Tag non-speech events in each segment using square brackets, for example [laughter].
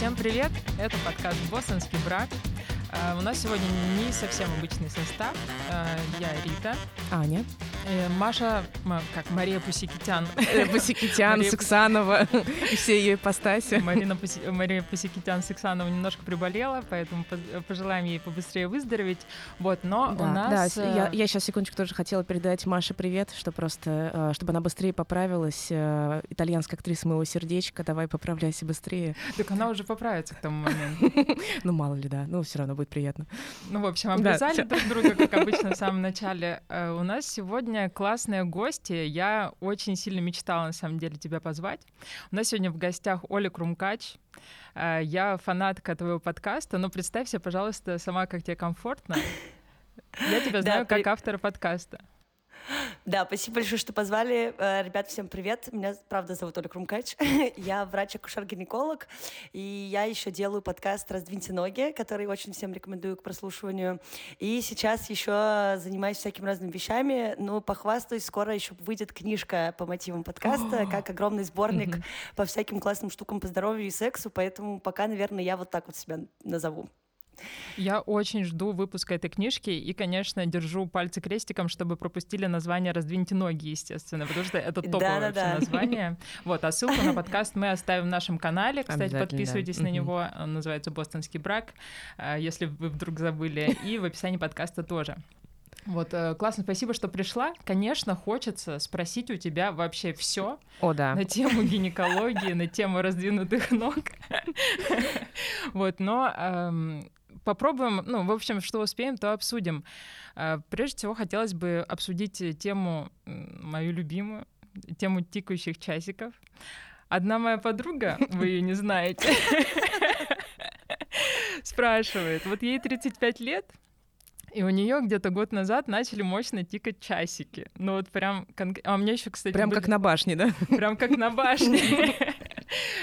Всем привет! Это подкаст «Бостонский брак». Э, у нас сегодня не совсем обычный состав. Э, я Рита. Аня. Э, Маша, как Мария Пусикитян. Пусикитян, Сексанова и все ее ипостаси. Марина Пуси... Мария Пусикитян Сексанова немножко приболела, поэтому пожелаем ей побыстрее выздороветь. Вот, но да, у нас... Да, я, я сейчас секундочку тоже хотела передать Маше привет, что просто, чтобы она быстрее поправилась. Итальянская актриса моего сердечка, давай поправляйся быстрее. Так она уже поправится к тому моменту. [laughs] Ну, мало ли, да. Ну, все равно будет приятно. Ну, в общем, облизали да, друг друга, как обычно в самом [laughs] начале. Э, у нас сегодня классные гости. Я очень сильно мечтала, на самом деле, тебя позвать. У нас сегодня в гостях Оля Крумкач. Э, я фанатка твоего подкаста, но представься, пожалуйста, сама, как тебе комфортно. Я тебя знаю как автора подкаста. Да, спасибо большое, что позвали. Э, ребят, всем привет. Меня, правда, зовут Оля Крумкач. [laughs] я врач-акушер-гинеколог, и я еще делаю подкаст «Раздвиньте ноги», который очень всем рекомендую к прослушиванию. И сейчас еще занимаюсь всякими разными вещами. Ну, похвастаюсь, скоро еще выйдет книжка по мотивам подкаста, [gasps] как огромный сборник по всяким классным штукам по здоровью и сексу, поэтому пока, наверное, я вот так вот себя назову. Я очень жду выпуска этой книжки и, конечно, держу пальцы крестиком, чтобы пропустили название «Раздвиньте ноги», естественно, потому что это топовое вообще название. Вот, а ссылку на подкаст мы оставим в нашем канале. Кстати, подписывайтесь на него. Он называется «Бостонский брак», а, если вы вдруг забыли. И в описании подкаста тоже. Вот, э, классно, спасибо, что пришла. Конечно, хочется спросить у тебя вообще все О, да. на тему гинекологии, на тему раздвинутых ног. [laughs] Вот, но эм, попробуем, ну, в общем, что успеем, то обсудим. А, прежде всего, хотелось бы обсудить тему мою любимую, тему тикающих часиков. Одна моя подруга, [laughs] вы ее не знаете, [laughs] спрашивает, вот ей 35 лет, и у нее где-то год назад начали мощно тикать часики. Ну вот прям... А у меня еще, кстати... Прям были... как на башне, да? Прям как на башне. [laughs]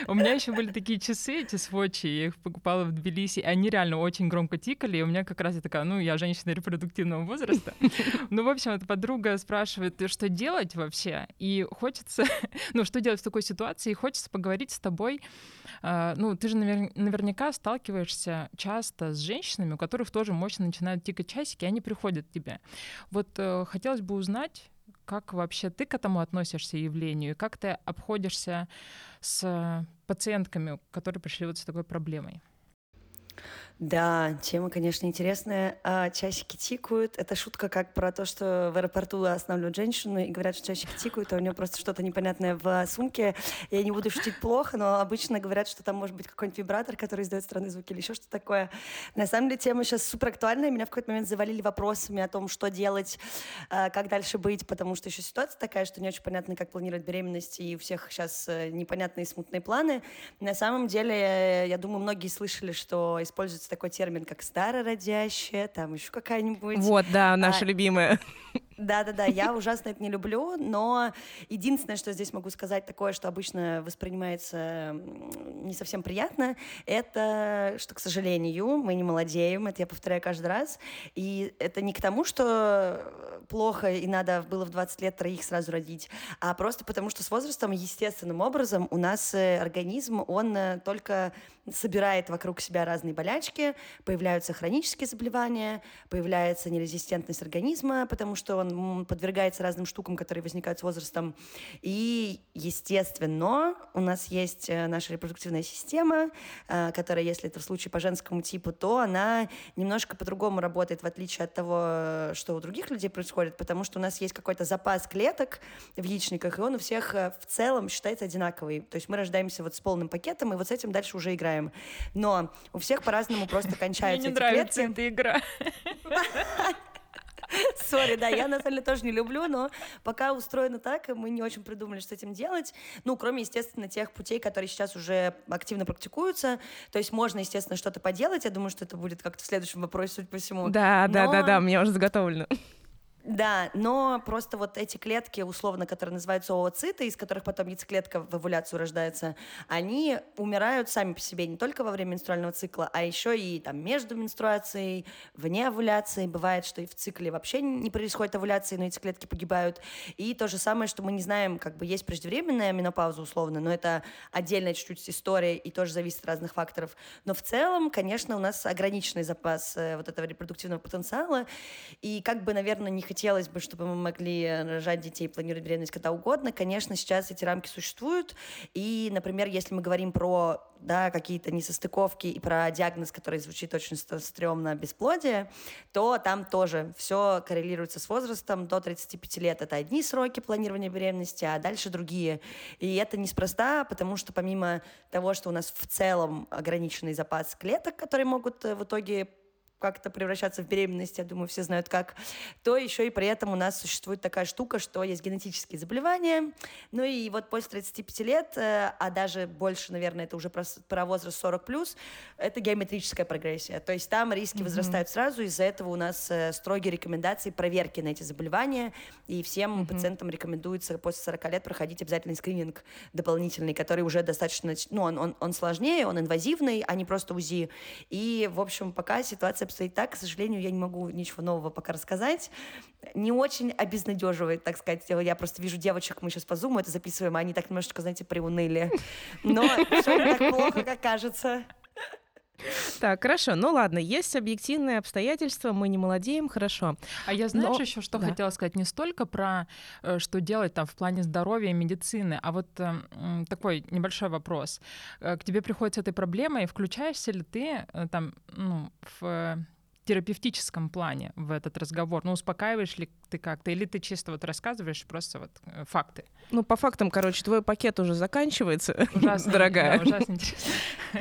У меня еще были такие часы, эти сводчи, я их покупала в Тбилиси, и они реально очень громко тикали, и у меня как раз я такая, ну, я женщина репродуктивного возраста. [laughs] Ну, в общем, эта подруга спрашивает, что делать вообще? И хочется, [laughs] ну, что делать в такой ситуации? И хочется поговорить с тобой. А, ну, ты же наверняка сталкиваешься часто с женщинами, у которых тоже мощно начинают тикать часики, и они приходят к тебе. Вот э, хотелось бы узнать, как вообще ты к этому относишься явлению, и как ты обходишься с пациентками, которые пришли вот с такой проблемой? Да, тема, конечно, интересная. А часики тикают. Это шутка как про то, что в аэропорту останавливают женщину и говорят, что часики тикают, а у нее просто что-то непонятное в сумке. Я не буду шутить плохо, но обычно говорят, что там может быть какой-нибудь вибратор, который издает странные звуки или еще что-то такое. На самом деле тема сейчас супер актуальная. Меня в какой-то момент завалили вопросами о том, что делать, а, как дальше быть, потому что еще ситуация такая, что не очень понятно, как планировать беременность, и у всех сейчас э, непонятные смутные планы. На самом деле, я думаю, многие слышали, что используется используется такой термин, как старородящая, там еще какая-нибудь. Вот, да, наша а, любимая. Да-да-да, я ужасно это не люблю, но единственное, что здесь могу сказать такое, что обычно воспринимается не совсем приятно, это, что, к сожалению, мы не молодеем, это я повторяю каждый раз, и это не к тому, что плохо и надо было в 20 лет троих сразу родить, а просто потому, что с возрастом естественным образом у нас э, организм, он э, только собирает вокруг себя разные болячки, появляются хронические заболевания, появляется нерезистентность организма, потому что он подвергается разным штукам, которые возникают с возрастом. И, естественно, у нас есть э, наша репродуктивная система, э, которая, если это в случае по женскому типу, то она немножко по-другому работает, в отличие от того, что у других людей происходит, потому что у нас есть какой-то запас клеток в яичниках, и он у всех э, в целом считается одинаковый. То есть мы рождаемся вот с полным пакетом, и вот с этим дальше уже играем. Но у всех по-разному просто кончаются [laughs] Мне не нравится эта игра. [laughs] Сори, да, я на самом деле тоже не люблю, но пока устроено так, мы не очень придумали, что с этим делать. Ну, кроме, естественно, тех путей, которые сейчас уже активно практикуются. То есть можно, естественно, что-то поделать. Я думаю, что это будет как-то в следующем вопросе, судя по всему. Да, но... да, да, да, у меня уже заготовлено. Да, но просто вот эти клетки, условно, которые называются ооциты, из которых потом яйцеклетка в овуляцию рождается, они умирают сами по себе не только во время менструального цикла, а еще и там между менструацией, вне овуляции. Бывает, что и в цикле вообще не происходит овуляции, но эти клетки погибают. И то же самое, что мы не знаем, как бы есть преждевременная менопауза условно, но это отдельная чуть-чуть история и тоже зависит от разных факторов. Но в целом, конечно, у нас ограниченный запас э, вот этого репродуктивного потенциала. И как бы, наверное, не хотелось бы, чтобы мы могли рожать детей, планировать беременность когда угодно. Конечно, сейчас эти рамки существуют. И, например, если мы говорим про да, какие-то несостыковки и про диагноз, который звучит очень стрёмно, бесплодие, то там тоже все коррелируется с возрастом. До 35 лет это одни сроки планирования беременности, а дальше другие. И это неспроста, потому что помимо того, что у нас в целом ограниченный запас клеток, которые могут э, в итоге как-то превращаться в беременность, я думаю, все знают как, то еще и при этом у нас существует такая штука, что есть генетические заболевания. Ну и вот после 35 лет, э, а даже больше, наверное, это уже про, про возраст 40 плюс, это геометрическая прогрессия. То есть там риски mm-hmm. возрастают сразу, из-за этого у нас э, строгие рекомендации проверки на эти заболевания, и всем mm-hmm. пациентам рекомендуется после 40 лет проходить обязательный скрининг дополнительный, который уже достаточно, ну, он, он, он сложнее, он инвазивный, а не просто УЗИ. И, в общем, пока ситуация обстоит так, к сожалению, я не могу ничего нового пока рассказать. Не очень обезнадеживает, так сказать. Я просто вижу девочек, мы сейчас по зуму это записываем, а они так немножечко, знаете, приуныли. Но все не так плохо, как кажется. Так, хорошо. Ну ладно, есть объективные обстоятельства, мы не молодеем, хорошо. А я, знаешь, Но... еще что да. хотела сказать, не столько про э, что делать там в плане здоровья и медицины, а вот э, такой небольшой вопрос. Э, к тебе приходит с этой проблемой, включаешься ли ты там, ну, в терапевтическом плане в этот разговор? Ну, успокаиваешь ли ты как-то, или ты чисто вот рассказываешь просто вот э, факты? Ну, по фактам, короче, твой пакет уже заканчивается, [laughs] ужасно, дорогая. Да, ужасно интересно.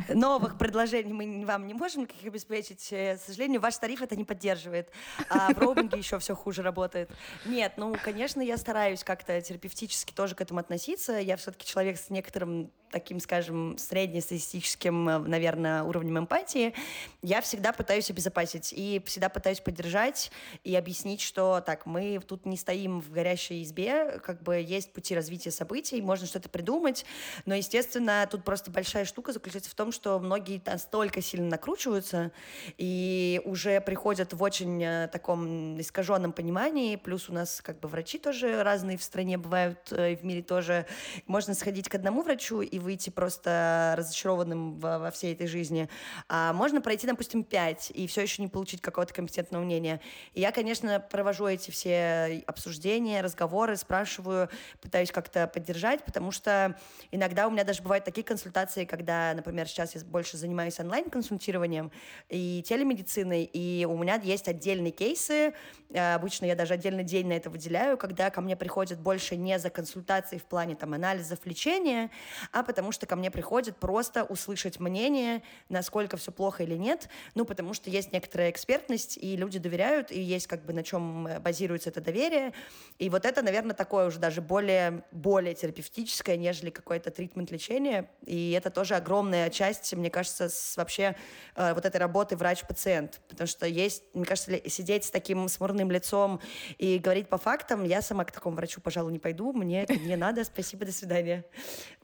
[laughs] Новых предложений мы вам не можем никаких обеспечить. Э, к сожалению, ваш тариф это не поддерживает. А в роуминге еще все хуже работает. Нет, ну, конечно, я стараюсь как-то терапевтически тоже к этому относиться. Я все-таки человек с некоторым таким, скажем, среднестатистическим, э, наверное, уровнем эмпатии. Я всегда пытаюсь обезопасить и всегда пытаюсь поддержать и объяснить, что так, мы тут не стоим в горящей избе, как бы есть пути развития событий, можно что-то придумать, но, естественно, тут просто большая штука заключается в том, что многие настолько сильно накручиваются и уже приходят в очень э, таком искаженном понимании, плюс у нас как бы врачи тоже разные в стране бывают, э, и в мире тоже. Можно сходить к одному врачу и выйти просто разочарованным во, во всей этой жизни, а можно пройти, допустим, пять и все еще не получить какого-то компетентного мнения. И я, конечно, провожу эти все все обсуждения, разговоры, спрашиваю, пытаюсь как-то поддержать, потому что иногда у меня даже бывают такие консультации, когда, например, сейчас я больше занимаюсь онлайн-консультированием и телемедициной, и у меня есть отдельные кейсы, э, обычно я даже отдельный день на это выделяю, когда ко мне приходят больше не за консультацией в плане там анализов, лечения, а потому что ко мне приходят просто услышать мнение, насколько все плохо или нет, ну, потому что есть некоторая экспертность, и люди доверяют, и есть как бы на чем базируется формируется это доверие. И вот это, наверное, такое уже даже более, более терапевтическое, нежели какой-то тритмент лечения. И это тоже огромная часть, мне кажется, с вообще э, вот этой работы врач-пациент. Потому что есть, мне кажется, сидеть с таким смурным лицом и говорить по фактам, я сама к такому врачу, пожалуй, не пойду, мне это не надо, спасибо, до свидания.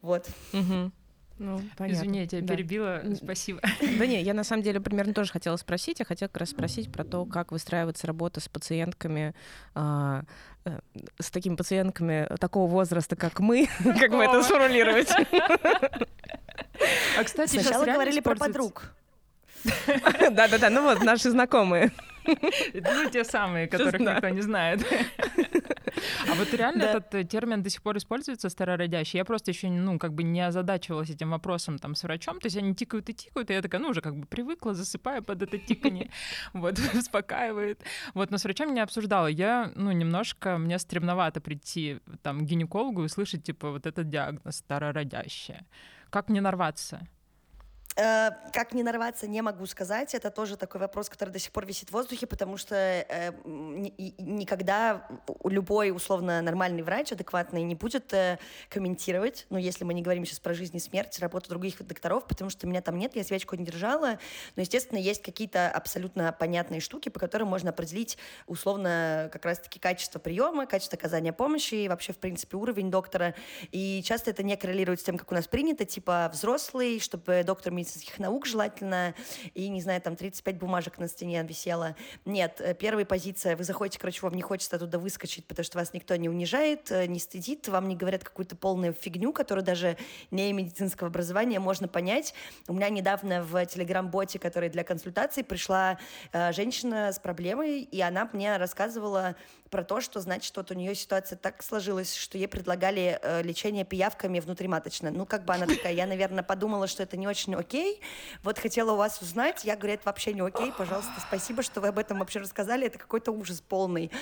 Вот. Ну, понятно. Извини, я тебя да. перебила, спасибо. Да не, я на самом деле примерно тоже хотела спросить. Я хотела как раз спросить про то, как выстраивается работа с пациентками, а, э, с такими пациентками такого возраста, как мы, как бы это сформулировать. А, кстати, Сначала говорили про подруг. Да-да-да, ну вот, наши знакомые. Ну, те самые, которых никто не знает. [laughs] А вот реально этот э, термин до сих пор используется старородящий. Я просто еще, ну, как бы не озадачивалась этим вопросом там с врачом. То есть они тикают и тикают, и я такая, ну, уже как бы привыкла, засыпаю под это тиканье. [laughs] Вот, [laughs] успокаивает. Вот, но с врачом не обсуждала. Я, ну, немножко, мне стремновато прийти там к гинекологу и услышать, типа, вот этот диагноз старородящая. Как мне нарваться? Э, как не нарваться, не могу сказать. Это тоже такой вопрос, который до сих пор висит в воздухе, потому что э, ни, никогда любой условно нормальный врач, адекватный, не будет э, комментировать, ну, если мы не говорим сейчас про жизнь и смерть, работу других докторов, потому что меня там нет, я свечку не держала. Но, естественно, есть какие-то абсолютно понятные штуки, по которым можно определить условно как раз-таки качество приема, качество оказания помощи и вообще, в принципе, уровень доктора. И часто это не коррелирует с тем, как у нас принято, типа взрослый, чтобы доктор медицинских наук желательно, и, не знаю, там 35 бумажек на стене висело. Нет, э, первая позиция, вы заходите, короче, вам не хочется оттуда выскочить, потому что вас никто не унижает, э, не стыдит, вам не говорят какую-то полную фигню, которую даже не медицинского образования можно понять. У меня недавно в телеграм-боте, который для консультаций, пришла э, женщина с проблемой, и она мне рассказывала про то, что, значит, вот у нее ситуация так сложилась, что ей предлагали э, лечение пиявками внутриматочно. Ну, как бы она такая, я, наверное, подумала, что это не очень окей. Вот хотела у вас узнать. Я говорю, это вообще не окей, пожалуйста, спасибо, что вы об этом вообще рассказали. Это какой-то ужас полный.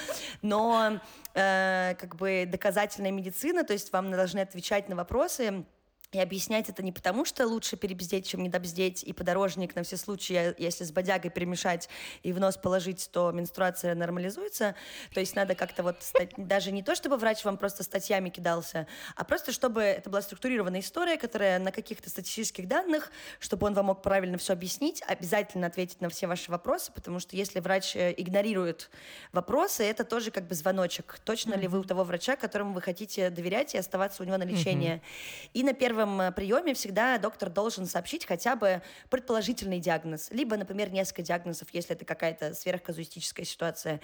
Но э, как бы доказательная медицина, то есть вам должны отвечать на вопросы, и объяснять это не потому, что лучше перебздеть, чем недобздеть, и подорожник на все случаи, если с бодягой перемешать и в нос положить, то менструация нормализуется. То есть надо как-то вот стать, [laughs] даже не то, чтобы врач вам просто статьями кидался, а просто чтобы это была структурированная история, которая на каких-то статистических данных, чтобы он вам мог правильно все объяснить, обязательно ответить на все ваши вопросы, потому что если врач э, игнорирует вопросы, это тоже как бы звоночек. Точно mm-hmm. ли вы у того врача, которому вы хотите доверять и оставаться у него на лечение? Mm-hmm. И на первом первом э, приеме всегда доктор должен сообщить хотя бы предположительный диагноз, либо, например, несколько диагнозов, если это какая-то сверхказуистическая ситуация.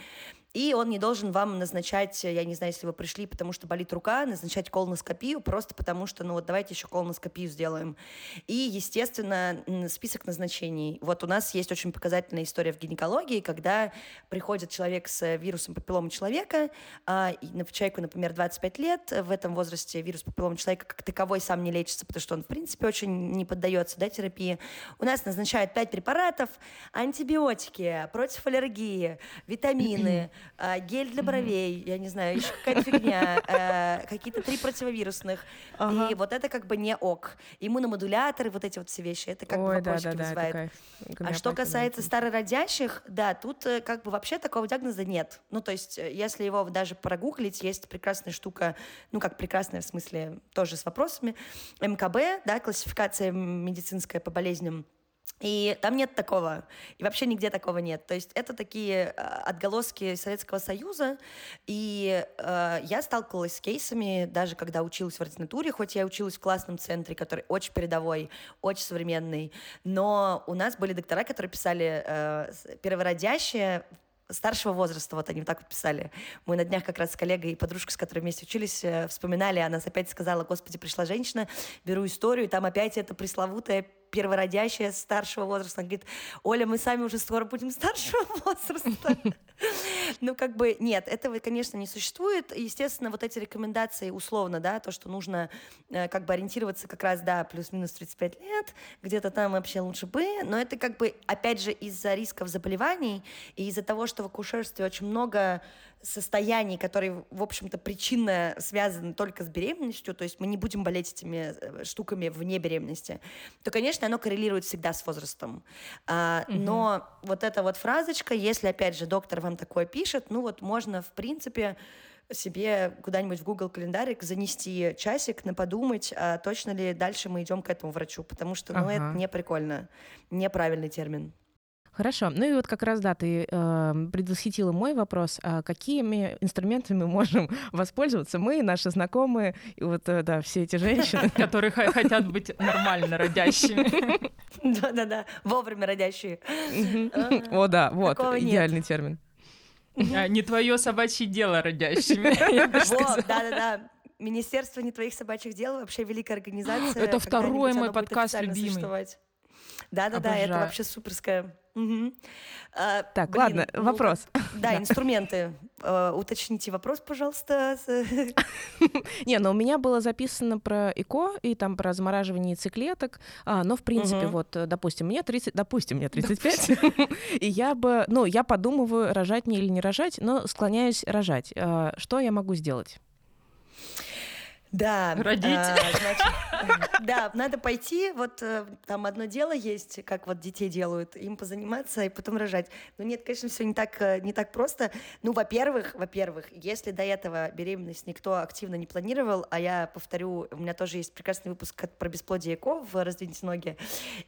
И он не должен вам назначать, я не знаю, если вы пришли, потому что болит рука, назначать колоноскопию, просто потому что, ну вот давайте еще колоноскопию сделаем. И, естественно, список назначений. Вот у нас есть очень показательная история в гинекологии, когда приходит человек с вирусом папиллома человека, а, человеку, например, 25 лет, в этом возрасте вирус папиллома человека как таковой сам не лечится, потому что он, в принципе, очень не поддается да, терапии. У нас назначают 5 препаратов, антибиотики, против аллергии, витамины, э, гель для бровей, я не знаю, еще какая-то фигня, [laughs] э, какие-то три противовирусных. Ага. И вот это как бы не ок. Иммуномодуляторы, вот эти вот все вещи, это как Ой, бы да, да, вызывает. Да, а что касается старородящих, да, тут э, как бы вообще такого диагноза нет. Ну, то есть, э, если его даже прогуглить, есть прекрасная штука, ну, как прекрасная в смысле, тоже с вопросами, МКБ, да, классификация медицинская по болезням, и там нет такого. И вообще нигде такого нет. То есть это такие э, отголоски Советского Союза. И э, я сталкивалась с кейсами, даже когда училась в ординатуре, хоть я училась в классном центре, который очень передовой, очень современный. Но у нас были доктора, которые писали э, первородящие старшего возраста, вот они так вот писали. Мы на днях как раз с коллегой и подружкой, с которой вместе учились, э, вспоминали, она опять сказала, господи, пришла женщина, беру историю, там опять это пресловутая первородящая старшего возраста. Она говорит, Оля, мы сами уже скоро будем старшего [laughs] возраста. Ну, как бы, нет, этого, конечно, не существует. Естественно, вот эти рекомендации, условно, да, то, что нужно э, как бы ориентироваться как раз, да, плюс-минус 35 лет, где-то там вообще лучше бы, но это как бы, опять же, из-за рисков заболеваний и из-за того, что в акушерстве очень много состояний, которые, в общем-то, причинно связаны только с беременностью, то есть мы не будем болеть этими э, штуками вне беременности, то, конечно, оно коррелирует всегда с возрастом. А, угу. Но вот эта вот фразочка, если, опять же, доктор вам такое пишет, ну вот можно, в принципе, себе куда-нибудь в Google календарик занести часик на подумать, а точно ли дальше мы идем к этому врачу, потому что, ну, ага. это не прикольно, неправильный термин. Хорошо. Ну и вот как раз, да, ты э, предвосхитила мой вопрос. А какими инструментами [laughs] можем воспользоваться мы, наши знакомые, и вот, э, да, все эти женщины? [laughs] Которые хотят быть нормально родящими. [laughs] Да-да-да, вовремя родящие. О, да, вот, идеальный термин. А, не твое собачье дело родящими. Да-да-да. Министерство не твоих собачьих дел вообще великая организация. Это второй мой подкаст любимый. Да-да-да, это вообще суперская Угу. А, так, блин, ладно, ну, вопрос. [laughs] Да, инструменты. Uh, уточните вопрос, пожалуйста. [laughs] Не, но у меня было записано про ЭКО и там про замораживание яйцеклеток, а, но в принципе вот, допустим, мне 30, допустим, мне 35, [laughs] и я бы, ну, я подумываю, рожать мне или не рожать, но склоняюсь рожать. А, что я могу сделать? Да. Родить. а, значит, да, надо пойти, вот э, там одно дело есть, как вот детей делают, им позаниматься и потом рожать. Но нет, конечно, все не так, э, не так просто. Ну, во-первых, во-первых, если до этого беременность никто активно не планировал, а я повторю, у меня тоже есть прекрасный выпуск про бесплодие ЭКО в «Раздвиньте ноги»,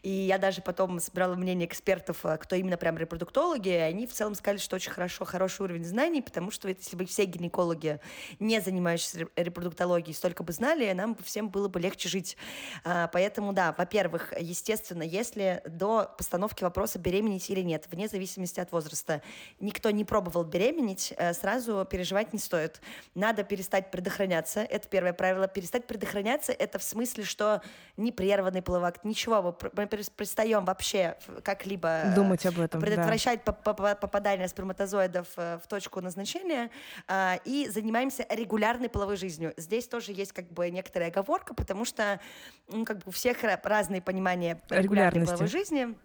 и я даже потом собирала мнение экспертов, э, кто именно прям репродуктологи, и они в целом сказали, что очень хорошо, хороший уровень знаний, потому что если бы все гинекологи, не занимающиеся ре- репродуктологией, столько бы знали, нам всем было бы легче жить. А, Поэтому, да, во-первых, естественно, если до постановки вопроса беременеть или нет, вне зависимости от возраста, никто не пробовал беременеть, э, сразу переживать не стоит. Надо перестать предохраняться. Это первое правило. Перестать предохраняться — это в смысле, что непрерванный половой акт, ничего, мы перестаем вообще как-либо э, Думать об этом, да. предотвращать поп- попадание сперматозоидов э, в точку назначения а, и занимаемся регулярной половой жизнью. Здесь тоже есть как бы некоторая оговорка, потому что ну, как бы у всех ра- разные понимания регулярной половой жизни.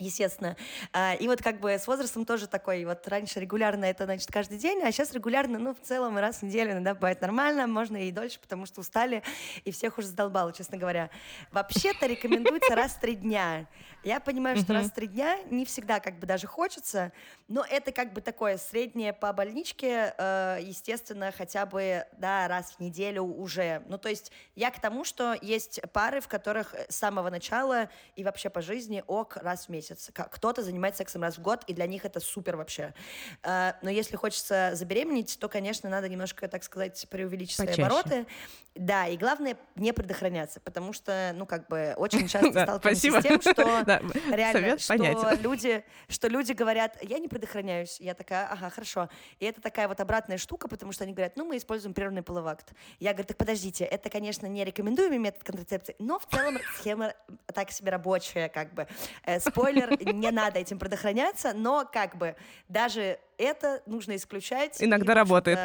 Естественно. А, И вот как бы с возрастом тоже такой, вот раньше регулярно это, значит, каждый день, а сейчас регулярно, ну, в целом раз в неделю иногда бывает нормально, можно и дольше, потому что устали, и всех уже задолбало, честно говоря. Вообще-то рекомендуется раз в три дня. Я понимаю, что раз в три дня не всегда как бы даже хочется, но это как бы такое среднее по больничке, э, естественно, хотя бы, да, раз в неделю уже. Ну, то есть я к тому, что есть пары, в которых с самого начала и вообще по жизни ок раз в месяц. Кто-то занимается сексом раз в год, и для них это супер вообще. Э, Но если хочется забеременеть, то, конечно, надо немножко, так сказать, преувеличить свои Почаще. обороты. Да, и главное не предохраняться, потому что, ну, как бы, очень [laughs] часто сталкиваемся с тем, что Да, [laughs] реально, совет что понятен. люди, что люди говорят, я не предохраняюсь. Я такая, ага, хорошо. И это такая вот обратная штука, потому что они говорят, ну, мы используем прервный половой акт. Я говорю, так подождите, это, конечно, не рекомендуемый метод контрацепции, но в целом [laughs] схема так себе рабочая, как бы. Э, спойлер, не надо этим предохраняться, но как бы даже это нужно исключать. И, Иногда в работает.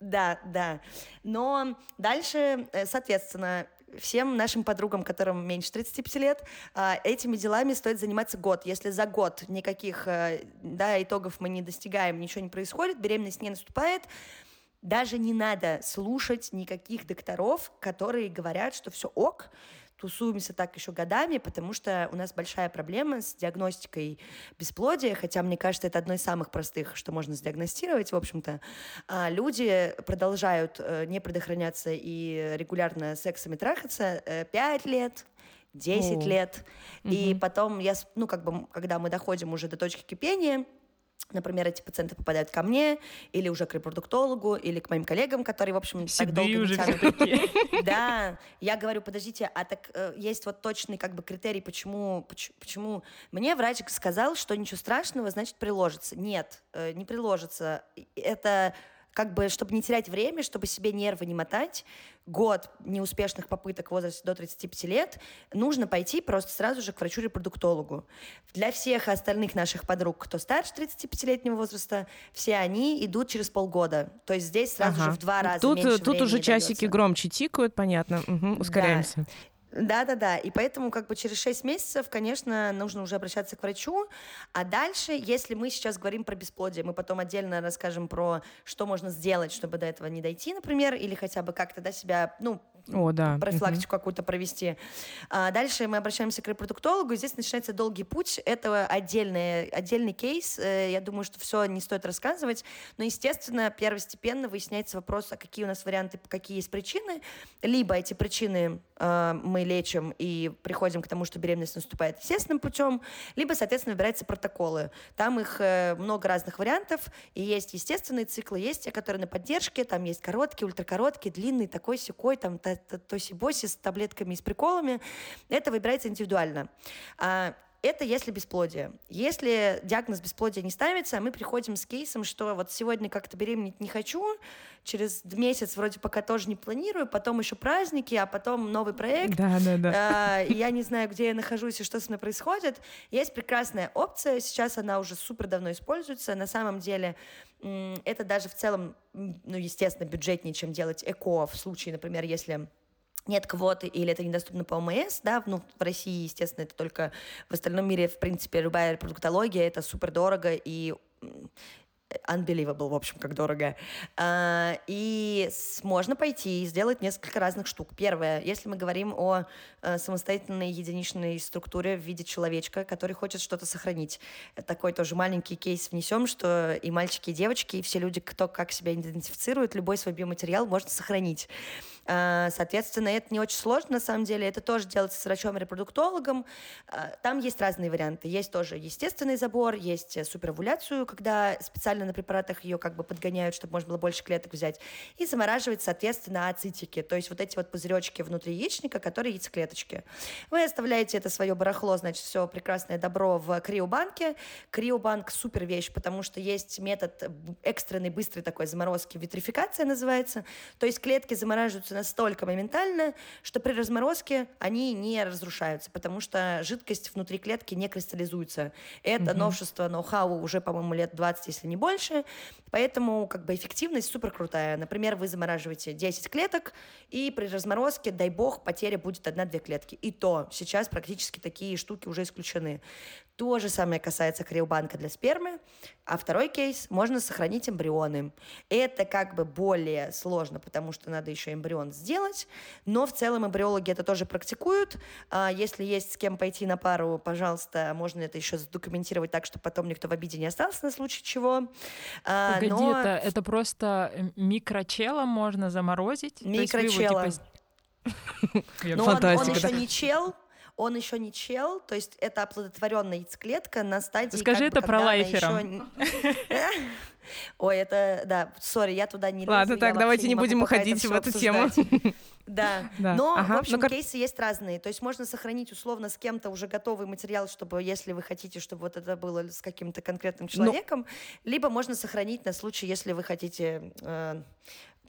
Да, да. Но дальше, э, соответственно, всем нашим подругам, которым меньше 35 лет, а, этими делами стоит заниматься год. Если за год никаких э, да, итогов мы не достигаем, ничего не происходит, беременность не наступает, даже не надо слушать никаких докторов, которые говорят, что все ок, тусуемся так еще годами, потому что у нас большая проблема с диагностикой бесплодия, хотя, мне кажется, это одно из самых простых, что можно сдиагностировать, в общем-то. А люди продолжают э, не предохраняться и регулярно сексами трахаться э, 5 лет, 10 О. лет. И потом, я, ну, как бы, когда мы доходим уже до точки кипения, Например, эти пациенты попадают ко мне, или уже к репродуктологу, или к моим коллегам, которые, в общем, так долго Седые не уже такие. [laughs] Да, я говорю, подождите, а так э, есть вот точный как бы критерий, почему, поч- почему мне врач сказал, что ничего страшного, значит приложится. Нет, э, не приложится. Это как бы, чтобы не терять время, чтобы себе нервы не мотать, год неуспешных попыток в возрасте до 35 лет, нужно пойти просто сразу же к врачу-репродуктологу. Для всех остальных наших подруг, кто старше 35-летнего возраста, все они идут через полгода. То есть здесь сразу Ага. же в два раза Тут, меньше тут уже часики дается. громче тикают, понятно. Мгм, ускоряемся. Да, да, да. И поэтому как бы через 6 месяцев, конечно, нужно уже обращаться к врачу. А дальше, если мы сейчас говорим про бесплодие, мы потом отдельно расскажем про, что можно сделать, чтобы до этого не дойти, например, или хотя бы как-то да, себя, ну, О, да. профилактику какую-то провести. А дальше мы обращаемся к репродуктологу, и здесь начинается долгий путь. Это отдельный, отдельный кейс. Э, Я думаю, что все не стоит рассказывать. Но, естественно, первостепенно выясняется вопрос, а какие у нас варианты, какие есть причины. Либо эти причины э, мы лечим и приходим к тому, что беременность наступает естественным путем, либо, соответственно, выбираются протоколы. Там их э, много разных вариантов, и есть естественные циклы, есть те, которые на поддержке, там есть короткие, ультракороткие, длинные, такой секой, там та- та- тоси-боси с таблетками и с приколами. Это выбирается индивидуально. А, это если бесплодие. Если диагноз бесплодия не ставится, мы приходим с кейсом, что вот сегодня как-то беременеть не хочу, через месяц вроде пока тоже не планирую, потом еще праздники, а потом новый проект. Да, да, да. А, я не знаю, где я нахожусь и что со мной происходит. Есть прекрасная опция, сейчас она уже супер давно используется. На самом деле это даже в целом, ну, естественно, бюджетнее, чем делать ЭКО в случае, например, если нет квоты или это недоступно по ОМС, да, ну, в России, естественно, это только в остальном мире, в принципе, любая репродуктология, это супер дорого и unbelievable, в общем, как дорого. А, и можно пойти и сделать несколько разных штук. Первое, если мы говорим о а, самостоятельной единичной структуре в виде человечка, который хочет что-то сохранить. Такой тоже маленький кейс внесем, что и мальчики, и девочки, и все люди, кто как себя идентифицирует, любой свой биоматериал можно сохранить. А, соответственно, это не очень сложно, на самом деле. Это тоже делается с врачом-репродуктологом. А, там есть разные варианты. Есть тоже естественный забор, есть суперовуляцию, когда специально на препаратах ее как бы подгоняют, чтобы можно было больше клеток взять. И замораживать, соответственно, ацитики, то есть вот эти вот пузыречки внутри яичника, которые яйцеклеточки. Вы оставляете это свое барахло, значит, все прекрасное добро в криобанке. Криобанк супер вещь, потому что есть метод экстренной быстрой такой заморозки, витрификация называется. То есть клетки замораживаются настолько моментально, что при разморозке они не разрушаются, потому что жидкость внутри клетки не кристаллизуется. Это угу. новшество ноу-хау уже, по-моему, лет 20, если не больше. Поэтому как бы эффективность супер крутая. Например, вы замораживаете 10 клеток, и при разморозке, дай бог, потеря будет одна-две клетки. И то сейчас практически такие штуки уже исключены. То же самое касается криобанка для спермы. А второй кейс – можно сохранить эмбрионы. Это как бы более сложно, потому что надо еще эмбрион сделать, но в целом эмбриологи это тоже практикуют. А если есть с кем пойти на пару, пожалуйста, можно это еще задокументировать так, чтобы потом никто в обиде не остался на случай чего. А, Погоди, но... это, это просто э, микрочела можно заморозить? Микрочела. Типа... [laughs] Но он, он еще не чел, он еще не чел, то есть это оплодотворенная яйцеклетка на стадии... Скажи это про лайфера. [laughs] Ой, это, да, сори, я туда не Ладно, лезу, так, давайте не, будем уходить в эту тему. [laughs] Да, [laughs] да. но, ага. в общем, ну, кейсы есть разные. То есть можно сохранить условно с кем-то уже готовый материал, чтобы, если вы хотите, чтобы вот это было с каким-то конкретным ну человеком, ну, либо можно сохранить на случай, если вы хотите, э,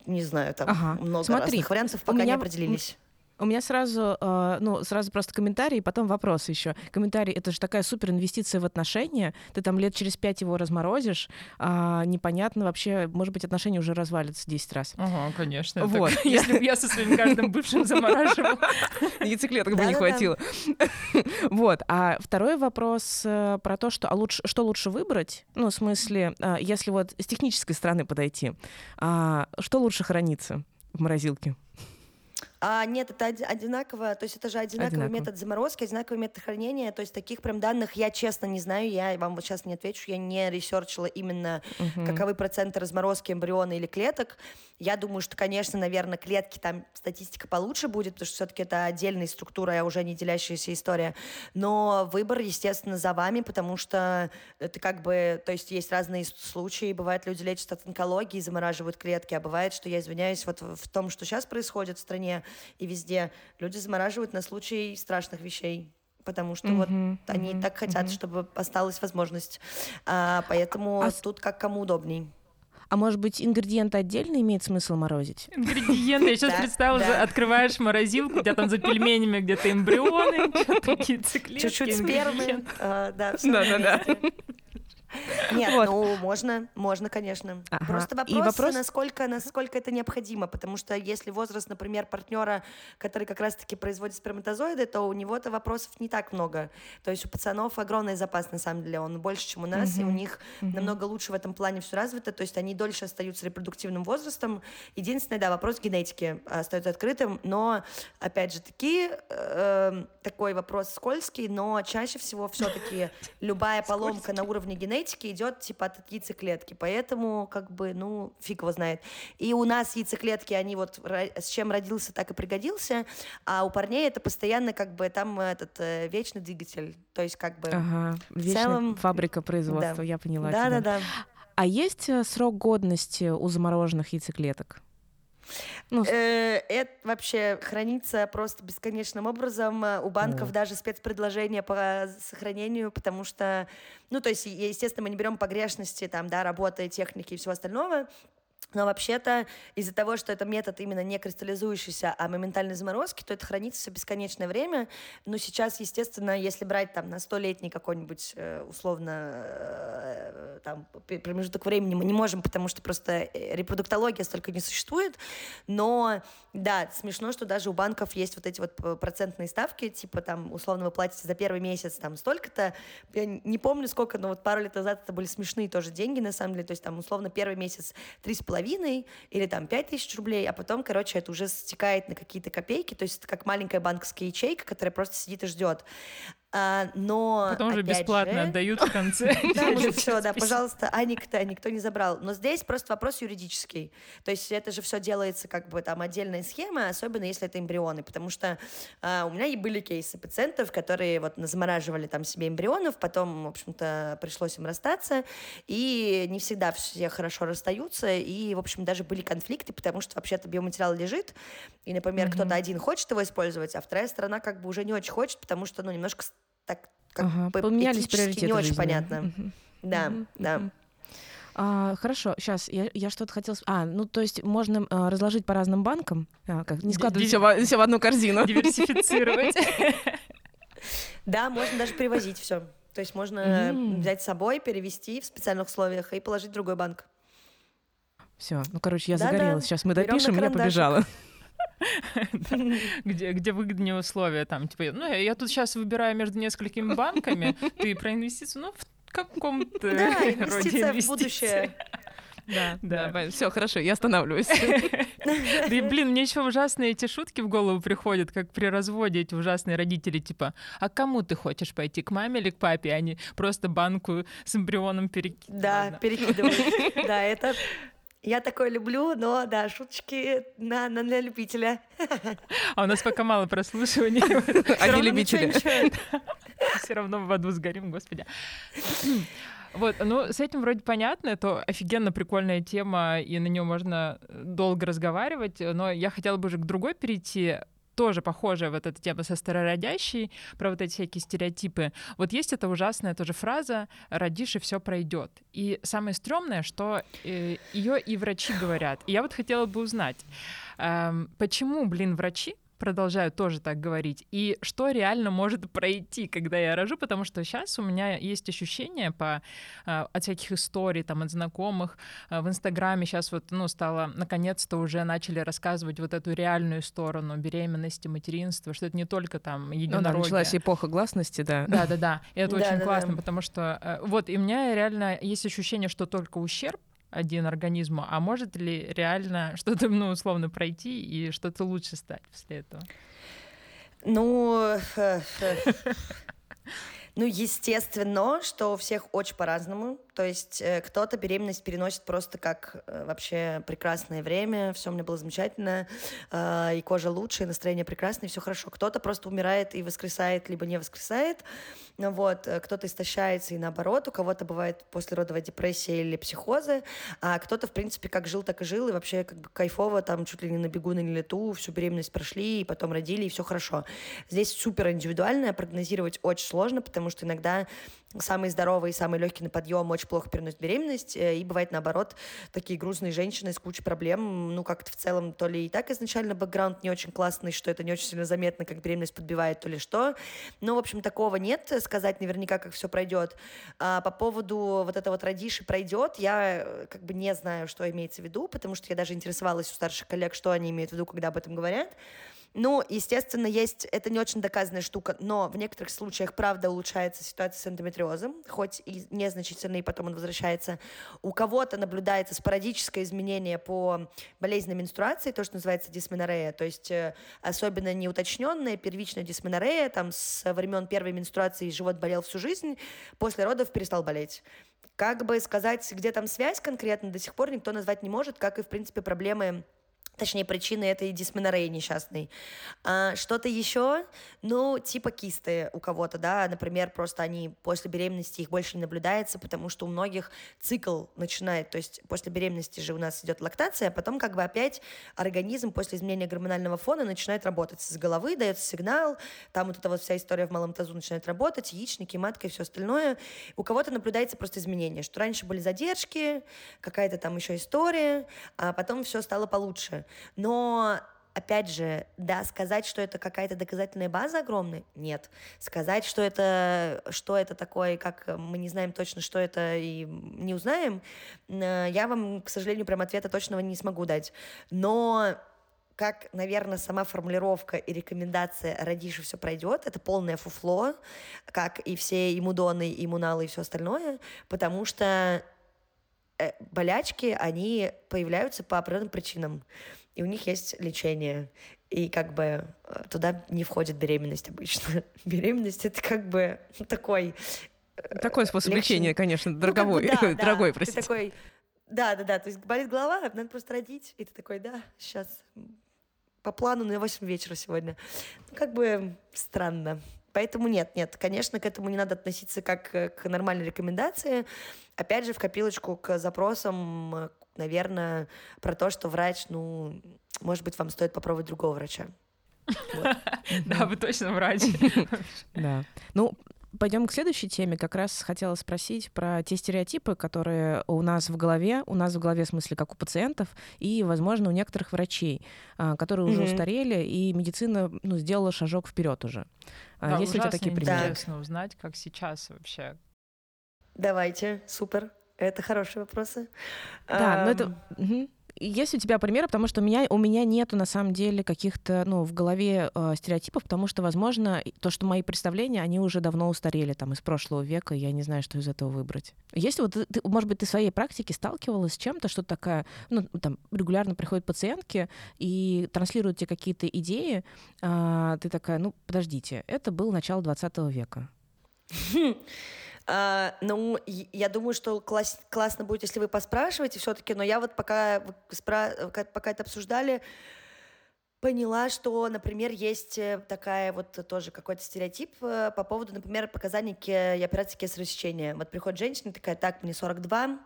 не знаю, там ага. много Смотри, разных вариантов, пока меня... не определились. У меня сразу, э, ну, сразу просто комментарий, потом вопрос еще. Комментарий — это же такая супер инвестиция в отношения. Ты там лет через пять его разморозишь, а непонятно вообще, может быть, отношения уже развалятся 10 раз. Ага, конечно. Вот. [laughs] Если бы я со своим каждым бывшим замораживала. [laughs] Яйцеклеток бы не хватило. [laughs] Вот. А второй вопрос э, про то, что, а лучше, что лучше выбрать? Ну, в смысле, э, если вот с технической стороны подойти, а что лучше хранится в морозилке? А, нет, это одинаково, то есть это же одинаковый Одинаково. метод заморозки, одинаковый метод хранения, то есть таких прям данных я честно не знаю, я вам вот сейчас не отвечу, я не ресерчила именно угу. каковы проценты разморозки эмбриона или клеток. Я думаю, что, конечно, наверное, клетки там статистика получше будет, потому что все-таки это отдельная структура, а уже не делящаяся история. Но выбор, естественно, за вами, потому что это как бы, то есть есть разные случаи, бывает, люди лечат от онкологии, замораживают клетки, а бывает, что я извиняюсь, вот в том, что сейчас происходит в стране, и везде. Люди замораживают на случай страшных вещей потому что mm-hmm, вот mm-hmm, они так хотят, mm-hmm. чтобы осталась возможность. А, поэтому а... тут как кому удобней. А может быть, ингредиенты отдельно имеет смысл морозить? Ингредиенты. Я сейчас представила, открываешь морозилку, у тебя там за пельменями где-то эмбрионы, [laughs] такие циклетки. Чуть-чуть спермы. Да, да, да. Нет, вот. ну можно, можно, конечно. Ага. Просто вопрос, И вопрос, насколько, насколько это необходимо, потому что если возраст, например, партнера, который как раз-таки производит сперматозоиды, то у него-то вопросов не так много. То есть у пацанов огромный запас, на самом деле, он больше, чем у нас, угу. и у них угу. намного лучше в этом плане все развито, то есть они дольше остаются репродуктивным возрастом. Единственное, да, вопрос генетики остается открытым, но, опять же таки, э, такой вопрос скользкий, но чаще всего все-таки любая [laughs] поломка на уровне генетики генетики идет типа от яйцеклетки, поэтому как бы, ну, фиг его знает. И у нас яйцеклетки, они вот с чем родился, так и пригодился, а у парней это постоянно как бы там этот э, вечный двигатель, то есть как бы ага, в целом... фабрика производства, да. я поняла Да, тебя. да, да. А есть э, срок годности у замороженных яйцеклеток? Ну, э, это вообще хранится просто бесконечным образом. У банков даже спецпредложения по сохранению, потому что, ну, то есть, естественно, мы не берем погрешности, там, да, работы, техники и всего остального, Но вообще-то из-за того, что это метод именно не кристаллизующийся, а моментальной заморозки, то это хранится все бесконечное время. Но сейчас, естественно, если брать там на столетний какой-нибудь э, условно э, там, промежуток времени, мы не можем, потому что просто э, репродуктология столько не существует. Но да, смешно, что даже у банков есть вот эти вот процентные ставки, типа там условно вы платите за первый месяц там столько-то. Я не помню сколько, но вот пару лет назад это были смешные тоже деньги на самом деле. То есть там условно первый месяц три с половиной или там пять тысяч рублей, а потом, короче, это уже стекает на какие-то копейки, то есть это как маленькая банковская ячейка, которая просто сидит и ждет. А, но потом же бесплатно же, отдают в конце. Все, [laughs] да, пожалуйста, а никто, никто не забрал. Но здесь просто вопрос юридический. То есть это же все делается как бы там отдельная схема, особенно если это эмбрионы, потому что а, у меня и были кейсы пациентов, которые вот замораживали там себе эмбрионов, потом, в общем-то, пришлось им расстаться, и не всегда все хорошо расстаются, и, в общем, даже были конфликты, потому что вообще-то биоматериал лежит, и, например, mm-hmm. кто-то один хочет его использовать, а вторая сторона как бы уже не очень хочет, потому что, ну, немножко так как ага, поменялись приоритеты не очень понятно. Угу. Да, угу, да. Угу. А, хорошо, сейчас я, я что-то хотела... А, ну то есть можно а, разложить по разным банкам, а, как, не складывать все, в, все в одну корзину. Диверсифицировать. [laughs] Да, можно даже привозить все. То есть можно взять с собой, перевести в специальных условиях и положить в другой банк. Все, ну короче, я загорелась. Сейчас мы допишем, и я побежала. Где, где выгоднее условия, там, типа, ну, я тут сейчас выбираю между несколькими банками, ты про инвестицию, ну, в каком-то да, инвестиция в будущее. Да, да, да. все, хорошо, я останавливаюсь. Да и, блин, мне еще ужасные эти шутки в голову приходят, как при разводе эти ужасные родители, типа, а кому ты хочешь пойти, к маме или к папе, а не просто банку с эмбрионом перекидывать? Да, перекидывать. [laughs] Да, это я такое люблю, но да, шуточки на, на, на любителя. [laughs] А у нас пока мало прослушиваний. [laughs] Не любители. [laughs] Все равно в аду сгорим, господи. [clears throat] Вот, ну, с этим вроде понятно, это офигенно прикольная тема, и на нее можно долго разговаривать, но я хотела бы уже к другой перейти тоже похожая вот эта тема со старородящей, про вот эти всякие стереотипы. Вот есть эта ужасная тоже фраза «родишь, и все пройдет». И самое стрёмное, что э, ее и врачи говорят. И я вот хотела бы узнать, э, почему, блин, врачи продолжаю тоже так говорить, и что реально может пройти, когда я рожу, потому что сейчас у меня есть ощущение по, э, от всяких историй, там, от знакомых, э, в Инстаграме сейчас вот, ну, стало, наконец-то уже начали рассказывать вот эту реальную сторону беременности, материнства, что это не только там единорогие. Ну, да, началась эпоха гласности, да. Да-да-да, и это очень классно, потому что, э, вот, и у меня реально есть ощущение, что только ущерб один организму, а может ли реально [laughs] что-то, ну, условно, пройти и что-то лучше стать после этого? Ну, [laughs] ну, естественно, что у всех очень по-разному. То есть э, кто-то беременность переносит просто как э, вообще прекрасное время, все у меня было замечательно, э, и кожа лучше, и настроение прекрасное, и все хорошо. Кто-то просто умирает и воскресает, либо не воскресает. Вот, кто-то истощается и наоборот, у кого-то бывает послеродовая депрессия или психозы, а кто-то, в принципе, как жил, так и жил, и вообще как бы кайфово, там чуть ли не на бегу, на лету, всю беременность прошли, и потом родили, и все хорошо. Здесь супер индивидуально, прогнозировать очень сложно, потому что иногда самый здоровый, самый легкий на подъем очень плохо переносит беременность, э, и бывает наоборот такие грустные женщины с кучей проблем, ну как-то в целом то ли и так изначально бэкграунд не очень классный, что это не очень сильно заметно, как беременность подбивает, то ли что. Ну, в общем, такого нет, сказать наверняка, как все пройдет. А по поводу вот этого вот родиши пройдет, я э, как бы не знаю, что имеется в виду, потому что я даже интересовалась у старших коллег, что они имеют в виду, когда об этом говорят. Ну, естественно, есть, это не очень доказанная штука, но в некоторых случаях, правда, улучшается ситуация с эндометриозом, хоть и незначительно, и потом он возвращается. У кого-то наблюдается спорадическое изменение по болезненной менструации, то, что называется дисменорея, то есть э, особенно неуточненная первичная дисменорея, там со времен первой менструации живот болел всю жизнь, после родов перестал болеть. Как бы сказать, где там связь конкретно, до сих пор никто назвать не может, как и, в принципе, проблемы Точнее, причины этой дисменореи несчастной. А, что-то еще, ну, типа кисты у кого-то, да, например, просто они после беременности их больше не наблюдается, потому что у многих цикл начинает, то есть после беременности же у нас идет лактация, а потом как бы опять организм после изменения гормонального фона начинает работать с головы, дается сигнал, там вот эта вот вся история в малом тазу начинает работать, яичники, матка и все остальное. У кого-то наблюдается просто изменение, что раньше были задержки, какая-то там еще история, а потом все стало получше. Но опять же, да, сказать, что это какая-то доказательная база огромная, нет. Сказать, что это, что это такое, как мы не знаем точно, что это, и не узнаем, э, я вам, к сожалению, прям ответа точного не смогу дать. Но как, наверное, сама формулировка и рекомендация «родишь и все пройдет» — это полное фуфло, как и все иммудоны, иммуналы и все остальное, потому что э, болячки, они появляются по определенным причинам и у них есть лечение. И как бы э, туда не входит беременность обычно. [laughs] Беременность это как бы такой... Э, такой способ легче... лечения, конечно, дорогой, ну, как бы, да, [laughs] дорогой, да. простите. Ты такой, да, да, да, то есть болит голова, надо просто родить, и ты такой, да, сейчас по плану на 8 вечера сегодня. Ну, как бы странно. Поэтому нет, нет, конечно, к этому не надо относиться как к нормальной рекомендации. Опять же, в копилочку к запросам, наверное, про то, что врач, ну, может быть, вам стоит попробовать другого врача. [laughs] Да, вы точно врач. [laughs] Да. Ну, Пойдем к следующей теме. Как раз хотела спросить про те стереотипы, которые у нас в голове, у нас в голове, в смысле, как у пациентов, и, возможно, у некоторых врачей, а, которые уже устарели, и медицина ну, сделала шажок вперед уже. А, да, Есть ли у тебя такие примеры? Интересно узнать, как сейчас вообще. Давайте, супер. Это хорошие вопросы. Да, но это... Есть у тебя примеры, потому что у меня, у меня нету на самом деле каких-то ну, в голове э, стереотипов, потому что, возможно, то, что мои представления, они уже давно устарели там из прошлого века, и я не знаю, что из этого выбрать. Если вот ты, может быть, ты в своей практике сталкивалась с чем-то, что такая, ну, там, регулярно приходят пациентки и транслируют тебе какие-то идеи, э, ты такая, ну, подождите, это был начало 20 века. [laughs] А, ну, я думаю, что класс, классно будет, если вы поспрашиваете все-таки, но я вот пока, спра- пока это обсуждали, поняла, что, например, есть э, такая вот тоже какой-то стереотип э, по поводу, например, показаний к операции кесарево сечения. Вот приходит женщина такая, так, мне 42,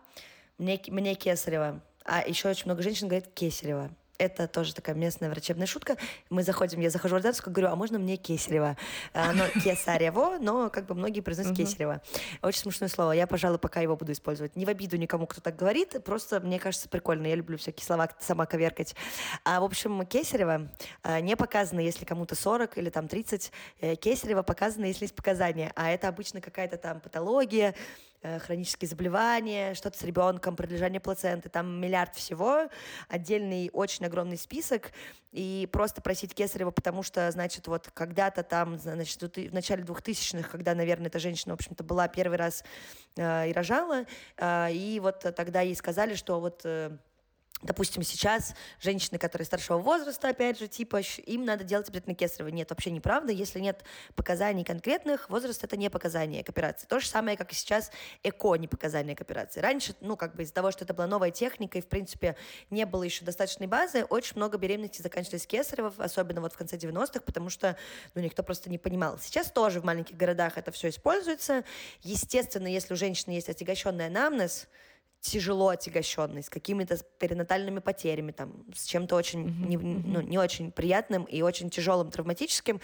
мне, мне кесарево. А еще очень много женщин говорит кесарево. Это тоже такая местная врачебная шутка. Мы заходим, я захожу в ординацию, говорю, а можно мне кесарево? А, но [laughs] кесарево, но как бы многие произносят кесарево. Очень смешное слово. Я, пожалуй, пока его буду использовать. Не в обиду никому, кто так говорит, просто мне кажется прикольно. Я люблю всякие слова сама коверкать. А, в общем, кесарево а, не показано, если кому-то 40 или там 30. Э, кесарево показано, если есть показания. А это обычно какая-то там патология, хронические заболевания, что-то с ребенком, пролежание плаценты, там миллиард всего, отдельный очень огромный список, и просто просить Кесарева, потому что, значит, вот когда-то там, значит, в начале 2000-х, когда, наверное, эта женщина, в общем-то, была первый раз э, и рожала, э, и вот тогда ей сказали, что вот э, Допустим, сейчас женщины, которые старшего возраста, опять же, типа, им надо делать обязательно кесарево. Нет, вообще неправда. Если нет показаний конкретных, возраст — это не показание к операции. То же самое, как и сейчас ЭКО не показание к операции. Раньше, ну, как бы из-за того, что это была новая техника, и, в принципе, не было еще достаточной базы, очень много беременностей заканчивались кесарево, особенно вот в конце 90-х, потому что, ну, никто просто не понимал. Сейчас тоже в маленьких городах это все используется. Естественно, если у женщины есть отягощенный анамнез, тяжело отягощенный, с какими-то перинатальными потерями, там, с чем-то очень, mm-hmm. не, ну, не очень приятным и очень тяжелым, травматическим,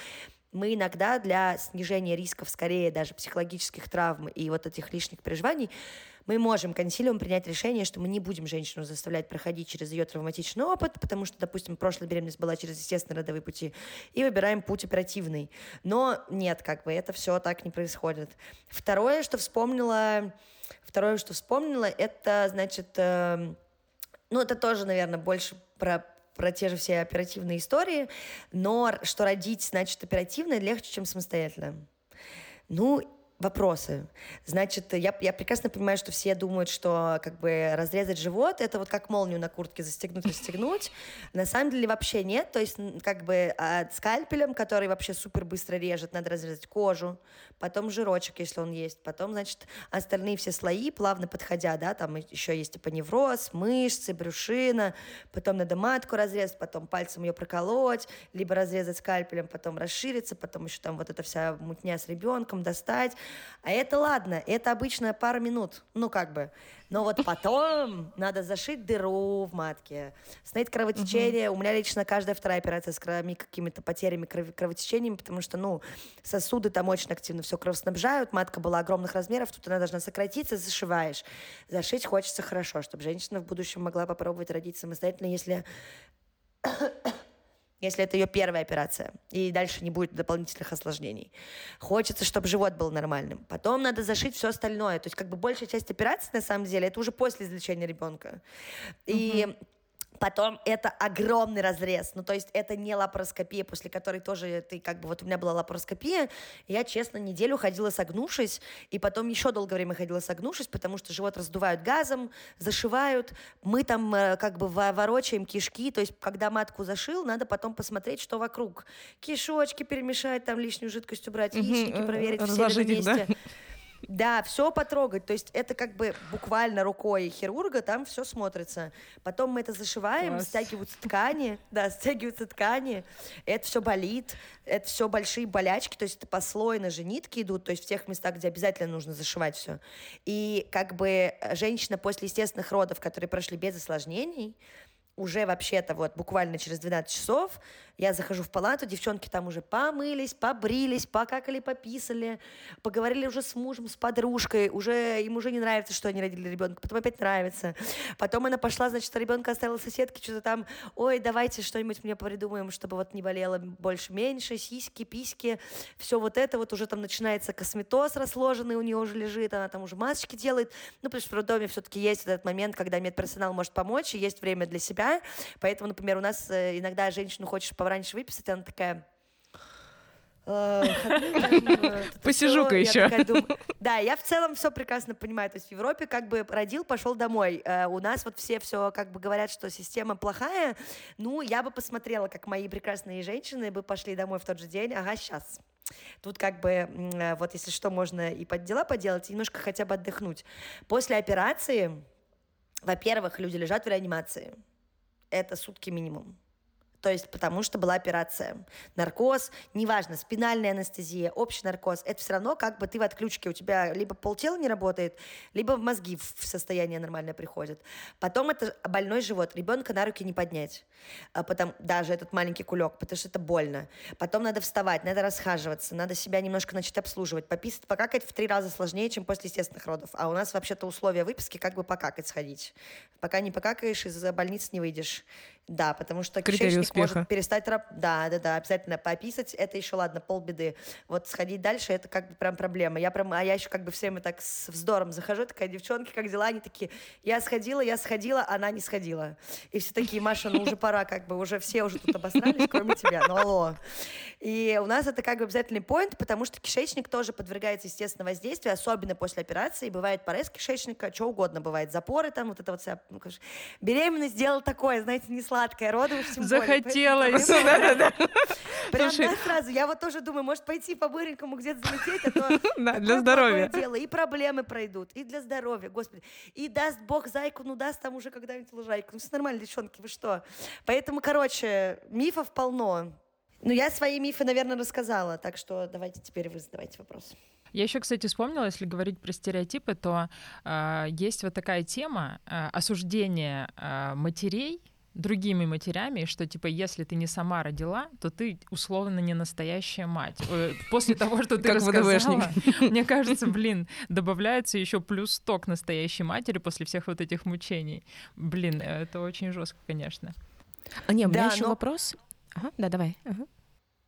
мы иногда для снижения рисков, скорее даже психологических травм и вот этих лишних переживаний, мы можем консилиум принять решение, что мы не будем женщину заставлять проходить через ее травматичный опыт, потому что, допустим, прошлая беременность была через естественные родовые пути, и выбираем путь оперативный. Но нет, как бы это все так не происходит. Второе, что вспомнила, Второе, что вспомнила, это, значит, э, ну, это тоже, наверное, больше про про те же все оперативные истории, но что родить, значит, оперативно легче, чем самостоятельно. Ну, вопросы. Значит, я, я прекрасно понимаю, что все думают, что как бы разрезать живот это вот как молнию на куртке застегнуть, расстегнуть. [laughs] На самом деле вообще нет. То есть как бы а, скальпелем, который вообще супер быстро режет, надо разрезать кожу, потом жирочек, если он есть, потом, значит, остальные все слои, плавно подходя, да, там еще есть типа невроз, мышцы, брюшина, потом надо матку разрезать, потом пальцем ее проколоть, либо разрезать скальпелем, потом расшириться, потом еще там вот эта вся мутня с ребенком достать, а это ладно, это обычно пара минут, ну как бы. Но вот потом надо зашить дыру в матке, снять кровотечение. У меня лично каждая вторая операция с какими-то потерями кровотечениями, потому что, ну, сосуды там очень активно все кровоснабжают, матка была огромных размеров, тут она должна сократиться, зашиваешь. Зашить хочется хорошо, чтобы женщина в будущем могла попробовать родить самостоятельно, если если это ее первая операция, и дальше не будет дополнительных осложнений. Хочется, чтобы живот был нормальным. Потом надо зашить все остальное. То есть как бы большая часть операции, на самом деле, это уже после извлечения ребенка. И угу. Потом это огромный разрез. Ну, то есть это не лапароскопия, после которой тоже ты как бы... Вот у меня была лапароскопия, я, честно, неделю ходила согнувшись, и потом еще долгое время ходила согнувшись, потому что живот раздувают газом, зашивают. Мы там э, как бы ворочаем кишки, то есть когда матку зашил, надо потом посмотреть, что вокруг. Кишочки перемешать, там лишнюю жидкость убрать, яичники проверить, все на месте. Да? Да, все потрогать. То есть это как бы буквально рукой хирурга там все смотрится. Потом мы это зашиваем, Класс. стягиваются ткани, [laughs] да, стягиваются ткани. Это все болит, это все большие болячки, то есть это послойно же нитки идут, то есть в тех местах, где обязательно нужно зашивать все. И как бы женщина после естественных родов, которые прошли без осложнений, уже вообще-то вот буквально через 12 часов я захожу в палату, девчонки там уже помылись, побрились, покакали, пописали, поговорили уже с мужем, с подружкой, уже им уже не нравится, что они родили ребенка, потом опять нравится. Потом она пошла, значит, ребенка оставила соседке, что-то там, ой, давайте что-нибудь мне придумаем, чтобы вот не болело больше-меньше, сиськи, письки, все вот это вот уже там начинается косметоз расложенный у нее уже лежит, она там уже масочки делает, ну, потому что в роддоме все-таки есть этот момент, когда медперсонал может помочь, и есть время для себя, поэтому, например, у нас э, иногда женщину хочешь пораньше выписать, она такая, «Э, [laughs] Посижу-ка еще. Да, я в целом все прекрасно понимаю. То есть в Европе как бы родил, пошел домой. Э, у нас вот все все как бы говорят, что система плохая. Ну, я бы посмотрела, как мои прекрасные женщины бы пошли домой в тот же день. Ага, сейчас. Тут как бы, э, вот если что, можно и под дела поделать, и немножко хотя бы отдохнуть. После операции, во-первых, люди лежат в реанимации. Это сутки минимум. То есть потому что была операция. Наркоз, неважно, спинальная анестезия, общий наркоз, это все равно как бы ты в отключке, у тебя либо полтела не работает, либо мозги в состояние нормальное приходят. Потом это больной живот, ребенка на руки не поднять, а потом, даже этот маленький кулек, потому что это больно. Потом надо вставать, надо расхаживаться, надо себя немножко начать обслуживать. Пописать, покакать в три раза сложнее, чем после естественных родов. А у нас вообще-то условия выписки как бы покакать сходить. Пока не покакаешь, из больницы не выйдешь. Да, потому что Критерий кишечник успеха. может перестать. Да, да, да, обязательно пописать. Это еще ладно, полбеды. Вот сходить дальше, это как бы прям проблема. Я прям, а я еще как бы все время так с вздором захожу, такая, девчонки, как дела? Они такие, я сходила, я сходила, она не сходила. И все такие, Маша, ну уже пора, как бы, уже все уже тут обосрались, кроме тебя, ну алло. И у нас это как бы обязательный поинт, потому что кишечник тоже подвергается естественно воздействию, особенно после операции. Бывает порез кишечника, что угодно бывает, запоры там, вот это вот вся... Ну, беременность дело такое, знаете, не сладкое, роды уж тем Захотелось. [laughs] Да-да-да. [laughs] Прям сразу. Я вот тоже думаю, может пойти по-быренькому где-то залететь, а то... [laughs] Да, для здоровья. дело, и проблемы пройдут, и для здоровья, господи. И даст бог зайку, ну даст там уже когда-нибудь лужайку. Ну все нормально, девчонки, вы что? Поэтому, короче, мифов полно. Ну, я свои мифы, наверное, рассказала, так что давайте теперь вы задавайте вопрос. Я еще, кстати, вспомнила, если говорить про стереотипы, то э, есть вот такая тема э, осуждения э, матерей другими матерями, что типа если ты не сама родила, то ты условно не настоящая мать. Э, после того, что ты рассказала, мне кажется, блин, добавляется еще плюс 100 к настоящей матери после всех вот этих мучений. Блин, это очень жестко, конечно. А не, у меня еще вопрос. Ага, да, давай. Ага.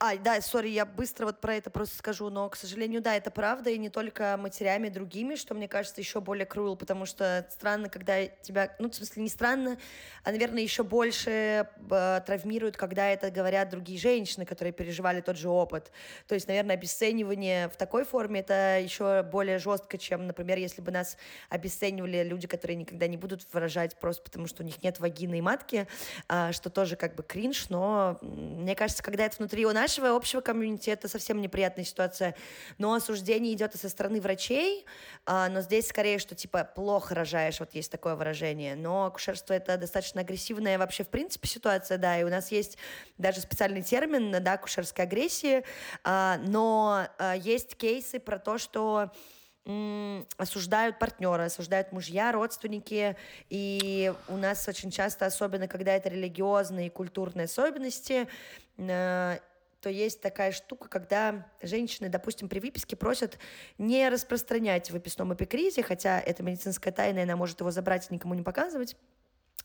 А, да, сори, я быстро вот про это просто скажу, но, к сожалению, да, это правда, и не только матерями другими, что мне кажется еще более крул, потому что странно, когда тебя, ну, в смысле, не странно, а, наверное, еще больше э, травмируют, когда это говорят другие женщины, которые переживали тот же опыт. То есть, наверное, обесценивание в такой форме это еще более жестко, чем, например, если бы нас обесценивали люди, которые никогда не будут выражать просто потому, что у них нет вагины и матки, а, что тоже как бы кринж, но мне кажется, когда это внутри у нас нашего общего комьюнити это совсем неприятная ситуация. Но осуждение идет и со стороны врачей, а, но здесь скорее, что типа плохо рожаешь, вот есть такое выражение. Но акушерство это достаточно агрессивная вообще в принципе ситуация, да, и у нас есть даже специальный термин, да, акушерской агрессии, а, но а, есть кейсы про то, что осуждают партнера, осуждают мужья, родственники, и у нас очень часто, особенно когда это религиозные и культурные особенности, э, то есть такая штука, когда женщины, допустим, при выписке просят не распространять в выписном эпикризе, хотя это медицинская тайна, и она может его забрать и никому не показывать,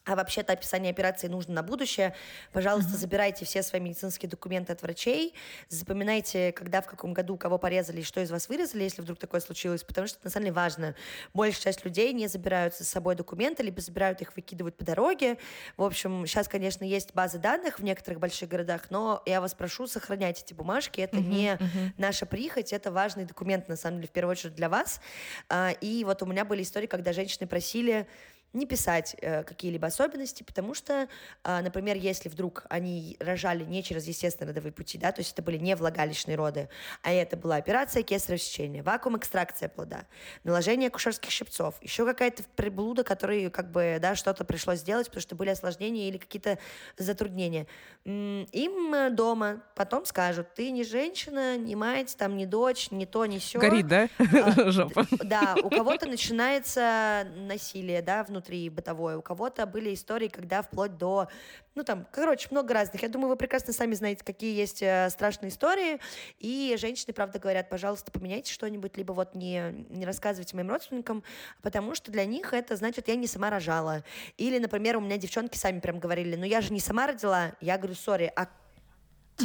а вообще-то описание операции нужно на будущее. Пожалуйста, mm-hmm. забирайте все свои медицинские документы от врачей, запоминайте, когда, в каком году, кого порезали и что из вас вырезали, если вдруг такое случилось, потому что это на самом деле важно. Большая часть людей не забирают с собой документы, либо забирают их, выкидывают по дороге. В общем, сейчас, конечно, есть базы данных в некоторых больших городах, но я вас прошу, сохраняйте эти бумажки. Это mm-hmm. не mm-hmm. наша прихоть, это важный документ, на самом деле, в первую очередь для вас. А, и вот у меня были истории, когда женщины просили не писать э, какие-либо особенности, потому что, э, например, если вдруг они рожали не через естественные родовые пути, да, то есть это были не влагалищные роды, а это была операция кесарево сечения, вакуум-экстракция плода, наложение акушерских щипцов, еще какая-то приблуда, которой как бы, да, что-то пришлось сделать, потому что были осложнения или какие-то затруднения. Им дома потом скажут, ты не женщина, не мать, там, не дочь, не то, не все. Горит, да? А, [laughs] Жопа. Да, у кого-то начинается насилие, да, внутри внутри бытовое, у кого-то были истории, когда вплоть до, ну там, короче, много разных. Я думаю, вы прекрасно сами знаете, какие есть э, страшные истории, и женщины, правда, говорят, пожалуйста, поменяйте что-нибудь, либо вот не, не рассказывайте моим родственникам, потому что для них это значит, я не сама рожала. Или, например, у меня девчонки сами прям говорили, ну я же не сама родила, я говорю, сори, а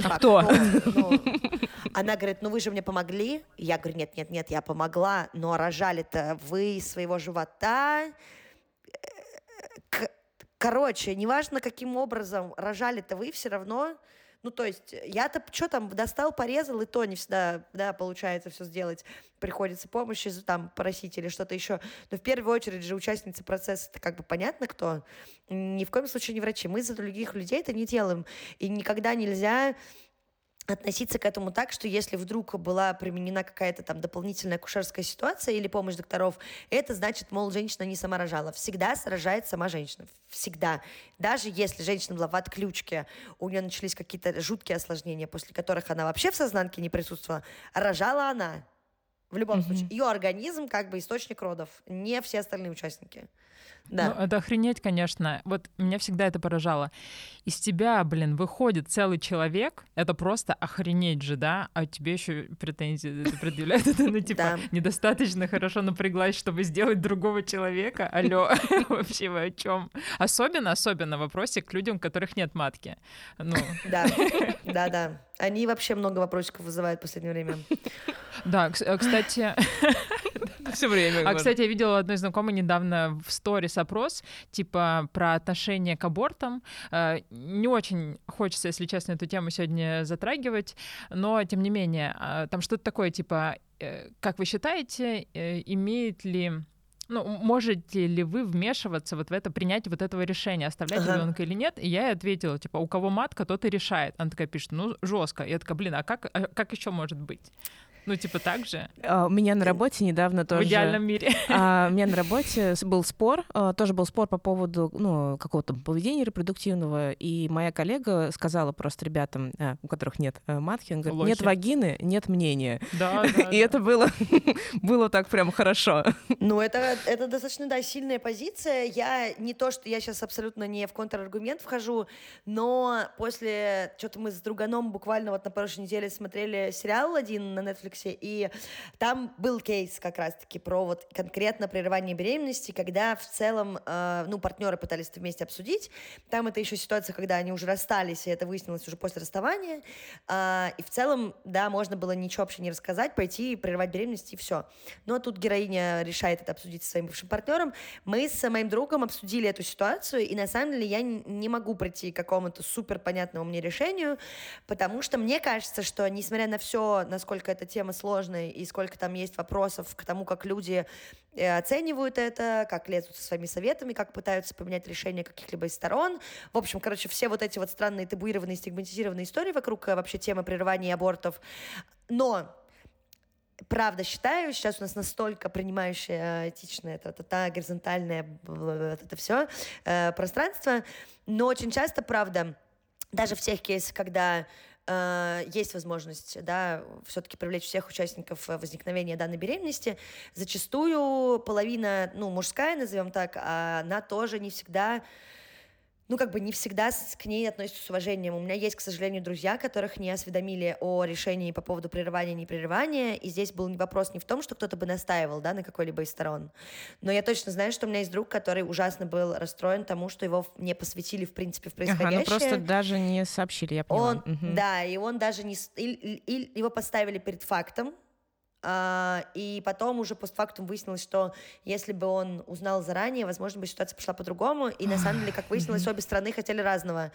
а кто? Ну, она говорит, ну вы же мне помогли. Я говорю, нет, нет, нет, я помогла, но рожали-то вы из своего живота, Короче, неважно, каким образом рожали-то вы, все равно ну, то есть я-то что там, достал, порезал, и то не всегда, да, получается все сделать. Приходится помощи там просить или что-то еще. Но в первую очередь же участницы процесса, это как бы понятно кто. Ни в коем случае не врачи. Мы за других людей это не делаем. И никогда нельзя относиться к этому так, что если вдруг была применена какая-то там дополнительная акушерская ситуация или помощь докторов, это значит, мол, женщина не сама рожала. Всегда сражает сама женщина. Всегда. Даже если женщина была в отключке, у нее начались какие-то жуткие осложнения, после которых она вообще в сознанке не присутствовала, рожала она. В любом mm-hmm. случае. Ее организм как бы источник родов, не все остальные участники. Да. Ну, это охренеть, конечно. Вот меня всегда это поражало. Из тебя, блин, выходит целый человек, это просто охренеть же, да? А тебе еще претензии предъявляют, [laughs] это, ну, типа, недостаточно хорошо напряглась, чтобы сделать другого человека. Алло, [laughs] вообще вы о чем? Особенно, особенно вопросе к людям, у которых нет матки. Ну. Да, да, да. Они вообще много вопросиков вызывают в последнее время. Да, э, кстати... [laughs] [laughs] Все время. А, кстати, я видела одной знакомой недавно в сторис опрос, типа, про отношение к абортам. Э, не очень хочется, если честно, эту тему сегодня затрагивать, но, тем не менее, а, там что-то такое, типа, э, как вы считаете, имеет ли ну, можете ли вы вмешиваться вот в это, принять вот этого решения, оставлять ага. ребенка или нет? И я ей ответила, типа, у кого матка, тот и решает. Она такая пишет, ну, жестко. Я такая, блин, а как, а как еще может быть? Ну, типа так же? А, у меня на работе недавно тоже... В идеальном мире. А, у меня на работе был спор, а, тоже был спор по поводу ну, какого-то поведения репродуктивного, и моя коллега сказала просто ребятам, у которых нет матки, он говорит, нет вагины, нет мнения. Да, [laughs] да. И это было, [laughs] было так прям хорошо. Ну, это, это достаточно, да, сильная позиция. Я не то, что я сейчас абсолютно не в контраргумент вхожу, но после... Что-то мы с друганом буквально вот на прошлой неделе смотрели сериал один на Netflix Netflix, и там был кейс как раз-таки про вот конкретно прерывание беременности, когда в целом, э, ну, партнеры пытались это вместе обсудить. Там это еще ситуация, когда они уже расстались, и это выяснилось уже после расставания. Э, и в целом, да, можно было ничего вообще не рассказать, пойти прерывать беременность, и все. Но тут героиня решает это обсудить со своим бывшим партнером. Мы с моим другом обсудили эту ситуацию, и на самом деле я не могу прийти к какому-то супер понятному мне решению, потому что мне кажется, что несмотря на все, насколько эта тема сложная и сколько там есть вопросов к тому, как люди э, оценивают это, как лезут со своими советами, как пытаются поменять решение каких-либо из сторон. В общем, короче, все вот эти вот странные табуированные, стигматизированные истории вокруг э, вообще темы прерывания абортов. Но правда считаю, сейчас у нас настолько принимающее, этичное, та-та-та, горизонтальное, вот это все э, пространство, но очень часто, правда, даже в тех кейсах, когда э, есть возможность, да, все-таки привлечь всех участников возникновения данной беременности, зачастую половина, ну, мужская, назовем так, а она тоже не всегда ну, как бы не всегда к ней относятся с уважением. У меня есть, к сожалению, друзья, которых не осведомили о решении по поводу прерывания и непрерывания, и здесь был вопрос не в том, что кто-то бы настаивал, да, на какой-либо из сторон, но я точно знаю, что у меня есть друг, который ужасно был расстроен тому, что его не посвятили, в принципе, в происходящее. Ага, ну просто даже не сообщили, я поняла. Он, угу. Да, и он даже не... И, и, его поставили перед фактом, и потом уже постфактум выяснилось, что если бы он узнал заранее, возможно, бы ситуация пошла по-другому. И на самом деле, как выяснилось, обе страны хотели разного.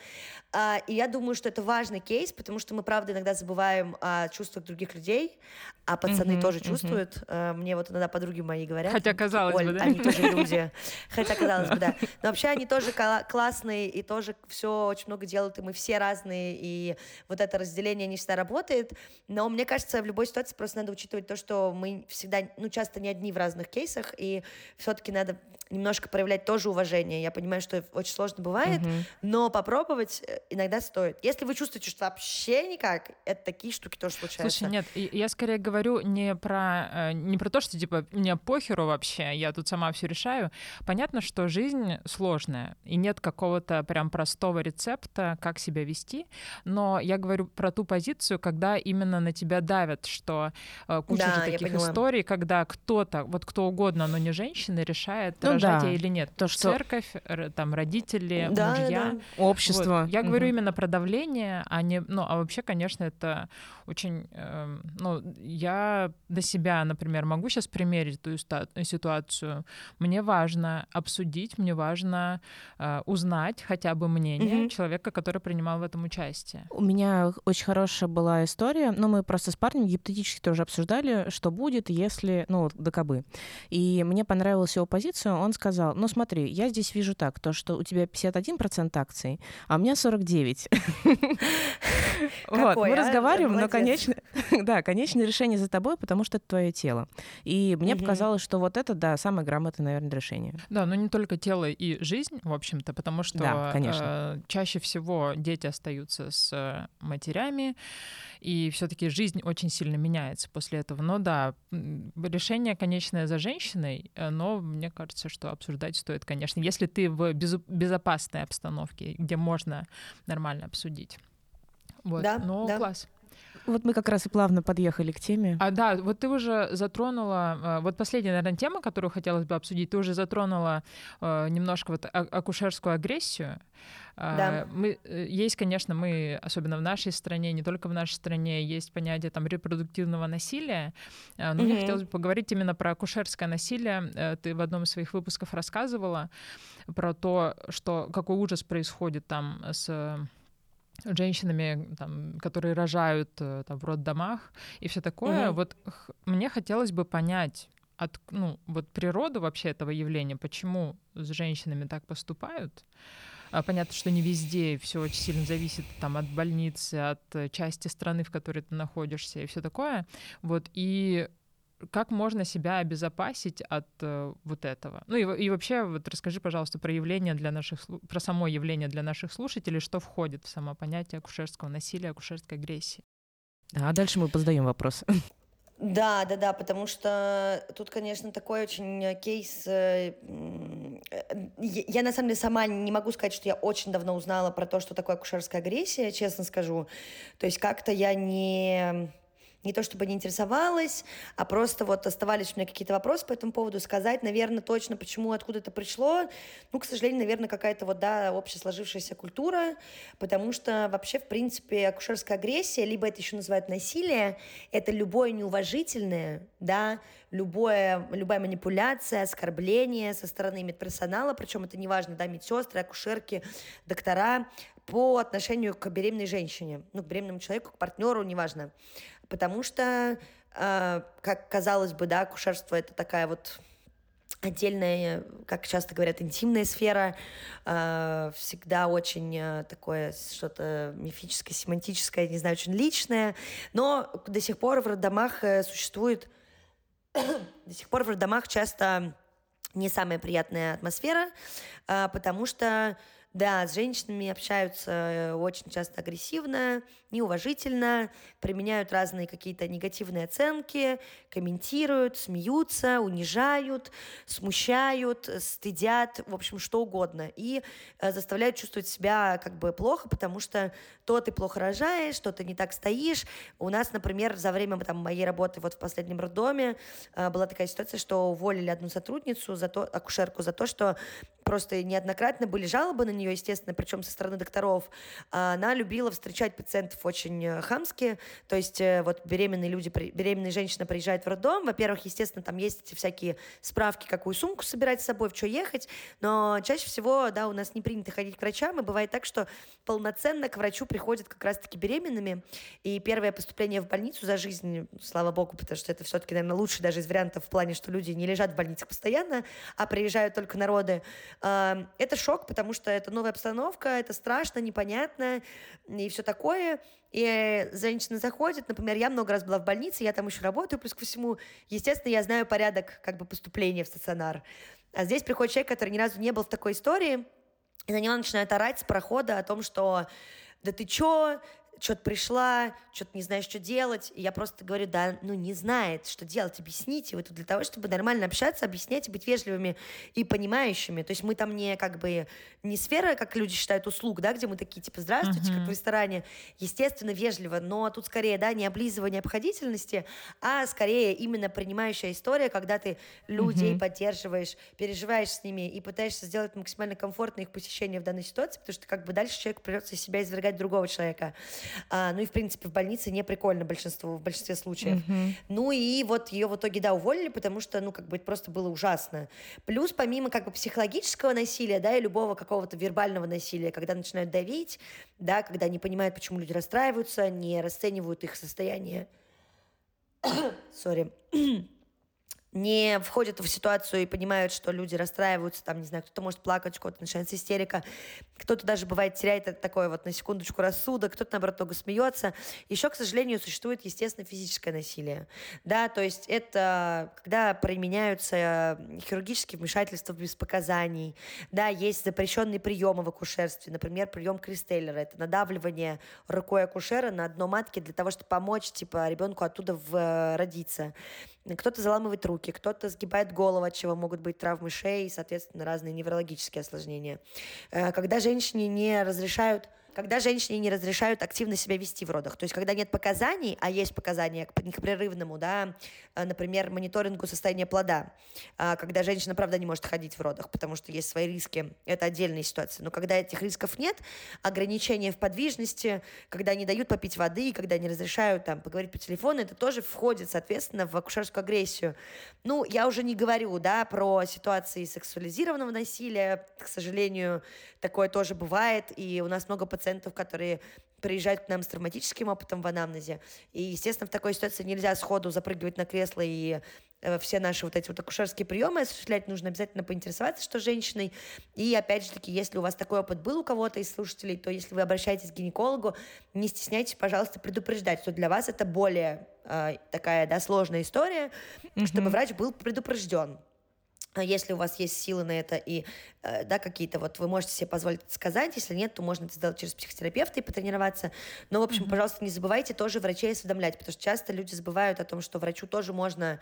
А, и я думаю, что это важный кейс, потому что мы, правда, иногда забываем о чувствах других людей, а пацаны mm-hmm, тоже чувствуют. Mm-hmm. Мне вот иногда подруги мои говорят. Хотя казалось Оль, бы, да? Они тоже люди. [laughs] Хотя казалось бы, да. Но вообще они тоже классные и тоже все очень много делают, и мы все разные, и вот это разделение не всегда работает. Но мне кажется, в любой ситуации просто надо учитывать то, что мы всегда, ну, часто не одни в разных кейсах, и все-таки надо немножко проявлять тоже уважение. Я понимаю, что очень сложно бывает, угу. но попробовать э, иногда стоит. Если вы чувствуете, что вообще никак, это такие штуки тоже случаются. Слушай, нет, я скорее говорю не про, э, не про то, что типа мне похеру вообще, я тут сама все решаю. Понятно, что жизнь сложная, и нет какого-то прям простого рецепта, как себя вести, но я говорю про ту позицию, когда именно на тебя давят, что э, куча да, же таких историй, когда кто-то, вот кто угодно, но не женщина, решает ну, рожать да. или нет. То, что... Церковь, там родители, да, мужья. Да. Общество. Вот. Я угу. говорю именно про давление, а не... Ну, а вообще, конечно, это очень... Э, ну, я до себя, например, могу сейчас примерить ту ситуацию. Мне важно обсудить, мне важно э, узнать хотя бы мнение угу. человека, который принимал в этом участие. У меня очень хорошая была история, но мы просто с парнем гипотетически тоже обсуждали, что будет, если... Ну, ДКБ. И мне понравилась его позиция. Он сказал, ну смотри, я здесь вижу так, то, что у тебя 51% акций, а у меня 49. [laughs] Вот, мы а? разговариваем, но, конечно, [laughs] да, конечное решение за тобой, потому что это твое тело. И мне показалось, что вот это, да, самое грамотное, наверное, решение. Да, но не только тело и жизнь, в общем-то, потому что э, чаще всего дети остаются с матерями, и все-таки жизнь очень сильно меняется после этого. Но да, решение конечное за женщиной, э, но мне кажется, что обсуждать стоит, конечно, если ты в безопасной обстановке, где можно нормально обсудить. Вот. Да, но да. класс. Вот мы как раз и плавно подъехали к теме. А да, вот ты уже затронула, э, вот последняя, наверное, тема, которую хотелось бы обсудить, ты уже затронула э, немножко вот акушерскую агрессию. А, да. Мы, э, есть, конечно, мы, особенно в нашей стране, не только в нашей стране, есть понятие там репродуктивного насилия. Но угу. мне хотелось бы поговорить именно про акушерское насилие. Ты в одном из своих выпусков рассказывала про то, что какой ужас происходит там с женщинами, там, которые рожают э, там, в роддомах и все такое. Угу. Вот мне хотелось бы понять, от, ну, вот природу вообще этого явления, почему с женщинами так поступают. А, понятно, что не везде, все очень сильно зависит там от больницы, от э, части страны, в которой ты находишься и все такое. Вот и как можно себя обезопасить от э, вот этого? Ну и, и вообще, вот расскажи, пожалуйста, про явление для наших, про само явление для наших слушателей, что входит в само понятие акушерского насилия, акушерской агрессии. А дальше мы позадаем вопрос. [laughs] Да, да, да, потому что тут, конечно, такой очень кейс. Э, я, я на самом деле сама не могу сказать, что я очень давно узнала про то, что такое акушерская агрессия, честно скажу. То есть как-то я не не то чтобы не интересовалась, а просто вот оставались у меня какие-то вопросы по этому поводу, сказать, наверное, точно, почему, откуда это пришло. Ну, к сожалению, наверное, какая-то вот, да, общая сложившаяся культура, потому что вообще, в принципе, акушерская агрессия, либо это еще называют насилие, это любое неуважительное, да, любое, любая манипуляция, оскорбление со стороны медперсонала, причем это неважно, да, медсестры, акушерки, доктора, по отношению к беременной женщине, ну, к беременному человеку, к партнеру, неважно. Потому что, э, как казалось бы, да, акушерство это такая вот отдельная, как часто говорят, интимная сфера, э, всегда очень э, такое что-то мифическое, семантическое, не знаю, очень личное, но до сих пор в роддомах э, существует, [coughs] до сих пор в роддомах часто не самая приятная атмосфера, потому что да, с женщинами общаются э, очень часто агрессивно, неуважительно, применяют разные какие-то негативные оценки, комментируют, смеются, унижают, смущают, стыдят, в общем, что угодно. И э, заставляют чувствовать себя как бы плохо, потому что то ты плохо рожаешь, то ты не так стоишь. У нас, например, за время там, моей работы вот в последнем роддоме э, была такая ситуация, что уволили одну сотрудницу, за то, акушерку, за то, что просто неоднократно были жалобы на нее, естественно, причем со стороны докторов. А она любила встречать пациентов очень э, хамски, то есть э, вот беременные люди, беременная женщина приезжает в роддом, во-первых, естественно, там есть эти всякие справки, какую сумку собирать с собой, в что ехать, но чаще всего, да, у нас не принято ходить к врачам, и бывает так, что полноценно к врачу приходят как раз-таки беременными, и первое поступление в больницу за жизнь, слава богу, потому что это все-таки, наверное, лучший даже из вариантов в плане, что люди не лежат в больницах постоянно, а приезжают только народы, это шок, потому что это новая обстановка, это страшно, непонятно и все такое. И женщина заходит, например, я много раз была в больнице, я там еще работаю, плюс ко всему, естественно, я знаю порядок как бы поступления в стационар. А здесь приходит человек, который ни разу не был в такой истории, и на него начинают орать с прохода о том, что да ты чё, что-то пришла, что-то не знаешь, что делать. И я просто говорю, да, ну не знает, что делать, объясните. Вы тут для того, чтобы нормально общаться, объяснять и быть вежливыми и понимающими. То есть мы там не как бы не сфера, как люди считают, услуг, да, где мы такие типа здравствуйте, uh-huh. как в ресторане, естественно, вежливо, но тут скорее, да, не облизывание обходительности, а скорее именно принимающая история, когда ты людей uh-huh. поддерживаешь, переживаешь с ними и пытаешься сделать максимально комфортно их посещение в данной ситуации, потому что как бы дальше человек придется себя извергать другого человека. А, ну и, в принципе, в больнице не прикольно большинство, в большинстве случаев. Mm-hmm. Ну и вот ее в итоге, да, уволили, потому что, ну, как бы это просто было ужасно. Плюс, помимо как бы психологического насилия, да, и любого какого-то вербального насилия, когда начинают давить, да, когда не понимают, почему люди расстраиваются, не расценивают их состояние. [coughs] Сори не входят в ситуацию и понимают, что люди расстраиваются, там, не знаю, кто-то может плакать, у кого-то начинается истерика, кто-то даже бывает теряет такое вот на секундочку рассудок, кто-то, наоборот, много смеется. Еще, к сожалению, существует, естественно, физическое насилие, да, то есть это когда применяются хирургические вмешательства без показаний, да, есть запрещенные приемы в акушерстве, например, прием Кристеллера, это надавливание рукой акушера на дно матки для того, чтобы помочь, типа, ребенку оттуда в, родиться. Кто-то заламывает руки, кто-то сгибает голову, от чего могут быть травмы шеи и, соответственно, разные неврологические осложнения. Э, когда женщине не разрешают когда женщине не разрешают активно себя вести в родах. То есть, когда нет показаний, а есть показания к непрерывному, да, э, например, мониторингу состояния плода, а, когда женщина, правда, не может ходить в родах, потому что есть свои риски, это отдельная ситуация. Но когда этих рисков нет, ограничения в подвижности, когда не дают попить воды, когда не разрешают там поговорить по телефону, это тоже входит, соответственно, в акушерскую агрессию. Ну, я уже не говорю, да, про ситуации сексуализированного насилия, к сожалению, такое тоже бывает, и у нас много пациентов пациентов, которые приезжают к нам с травматическим опытом в анамнезе. И, естественно, в такой ситуации нельзя сходу запрыгивать на кресло и э, все наши вот эти вот акушерские приемы осуществлять, нужно обязательно поинтересоваться, что женщиной. И опять же таки, если у вас такой опыт был у кого-то из слушателей, то если вы обращаетесь к гинекологу, не стесняйтесь, пожалуйста, предупреждать, что для вас это более э, такая да, сложная история, mm-hmm. чтобы врач был предупрежден. Если у вас есть силы на это и э, да, какие-то вот вы можете себе позволить сказать, если нет, то можно это сделать через психотерапевта и потренироваться. Но, в общем, mm-hmm. пожалуйста, не забывайте тоже врачей осведомлять, потому что часто люди забывают о том, что врачу тоже можно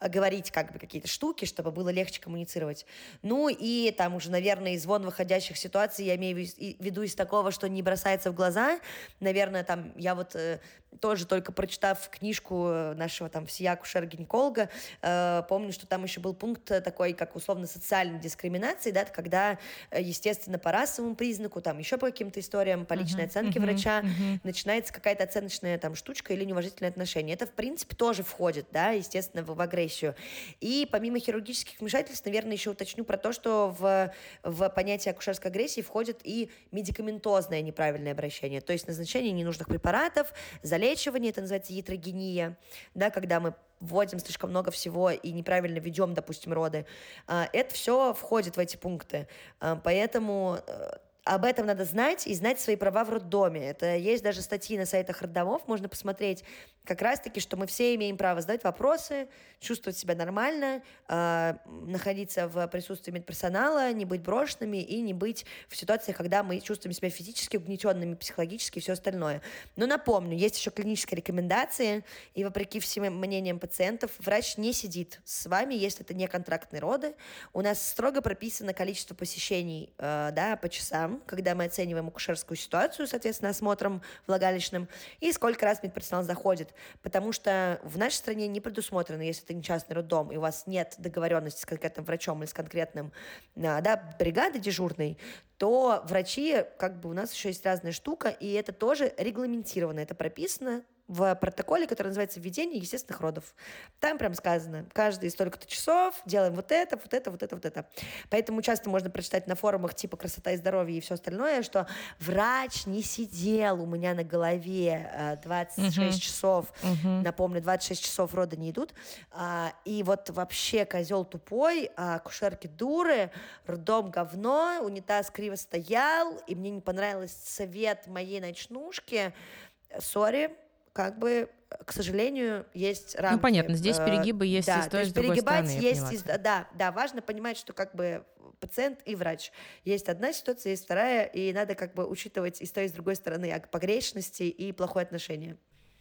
э, говорить как бы какие-то штуки, чтобы было легче коммуницировать. Ну и там уже, наверное, звон выходящих ситуаций я имею в виду из такого, что не бросается в глаза. Наверное, там я вот э, тоже только прочитав книжку нашего там всея акушера-гинеколога, э, помню, что там еще был пункт такой, как условно социальной дискриминации, да, когда, э, естественно, по расовому признаку, там еще по каким-то историям, по личной uh-huh, оценке uh-huh, врача uh-huh. начинается какая-то оценочная там штучка или неуважительное отношение. Это, в принципе, тоже входит, да, естественно, в, в агрессию. И помимо хирургических вмешательств, наверное, еще уточню про то, что в, в понятие акушерской агрессии входит и медикаментозное неправильное обращение, то есть назначение ненужных препаратов, залечивание, это называется ятрогения, да, когда мы вводим слишком много всего и неправильно ведем, допустим, роды, а, это все входит в эти пункты. А, поэтому э, об этом надо знать и знать свои права в роддоме. Это есть даже статьи на сайтах роддомов, можно посмотреть как раз-таки, что мы все имеем право задать вопросы, чувствовать себя нормально, э, находиться в присутствии медперсонала, не быть брошенными и не быть в ситуациях, когда мы чувствуем себя физически угнетенными, психологически и все остальное. Но напомню, есть еще клинические рекомендации, и вопреки всем мнениям пациентов, врач не сидит с вами, если это не контрактные роды. У нас строго прописано количество посещений э, да, по часам, когда мы оцениваем акушерскую ситуацию, соответственно, осмотром влагалищным, и сколько раз медперсонал заходит. Потому что в нашей стране не предусмотрено, если это не частный роддом, и у вас нет договоренности с конкретным врачом или с конкретным а, да, бригадой дежурной, то врачи, как бы у нас еще есть разная штука, и это тоже регламентировано, это прописано, в протоколе, который называется «Введение естественных родов». Там прям сказано, каждые столько-то часов делаем вот это, вот это, вот это, вот это. Поэтому часто можно прочитать на форумах типа «Красота и здоровье» и все остальное, что врач не сидел у меня на голове 26 угу. часов, угу. напомню, 26 часов рода не идут, а, и вот вообще козел тупой, а кушерки дуры, роддом говно, унитаз криво стоял, и мне не понравился совет моей ночнушки, сори, как бы, к сожалению, есть рамки. Ну, понятно, здесь э, перегибы есть да, и то есть перегибать есть, из, да, да, важно понимать, что как бы пациент и врач. Есть одна ситуация, есть вторая, и надо как бы учитывать и с той, и с другой стороны погрешности и плохое отношение.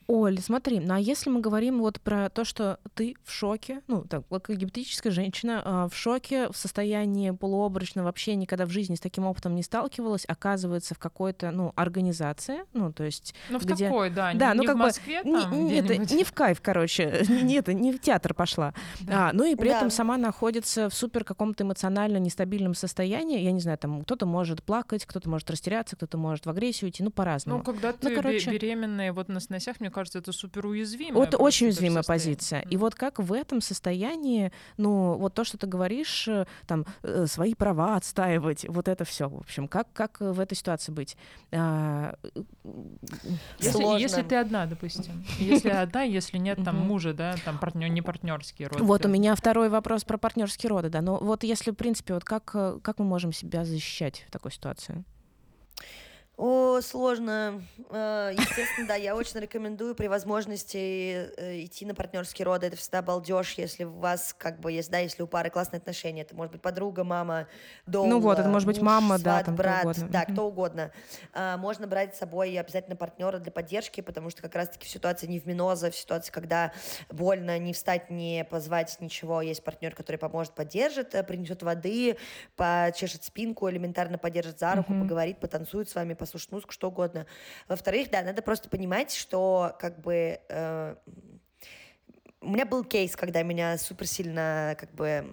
Оль, смотри, ну а если мы говорим вот про то, что ты в шоке, ну, так, как гипотетическая женщина, э, в шоке, в состоянии полуобрачного, вообще никогда в жизни с таким опытом не сталкивалась, оказывается в какой-то, ну, организации, ну, то есть... Ну, в где... какой, да, да не, ну, не как в Москве бы, там не, Нет, не в кайф, короче, [laughs] нет, не в театр пошла. А, ну и при этом сама находится в супер каком-то эмоционально нестабильном состоянии, я не знаю, там кто-то может плакать, кто-то может растеряться, кто-то может в агрессию идти, ну, по-разному. Ну, когда ты беременная, вот на сносях, мне кажется, это супер уязвимая. Вот очень уязвимая позиция. И вот как в этом состоянии, ну, вот то, что ты говоришь, э, там, э, свои права отстаивать, вот это все, в общем, как, как в этой ситуации быть? А, если, если ты одна, допустим. Если одна, если нет там мужа, да, там партнер, не партнерский род. Вот у меня второй вопрос про партнерские роды, да. Но вот если, в принципе, вот как, э, как мы можем себя защищать в такой ситуации? О, сложно. Э, естественно, да, я очень рекомендую при возможности э, идти на партнерские роды. Это всегда балдеж, если у вас, как бы, есть, да, если у пары классные отношения. Это может быть подруга, мама, дом. Ну вот, это может быть мама, сват, да, там брат, кто угодно. да, кто угодно. А, можно брать с собой обязательно партнера для поддержки, потому что как раз-таки в ситуации не в миноза, в ситуации, когда больно не встать, не позвать ничего, есть партнер, который поможет, поддержит, э, принесет воды, почешет спинку, элементарно поддержит за руку, mm-hmm. поговорит, потанцует с вами, послушать музыку, что угодно. Во-вторых, да, надо просто понимать, что как бы э, у меня был кейс, когда меня супер сильно как бы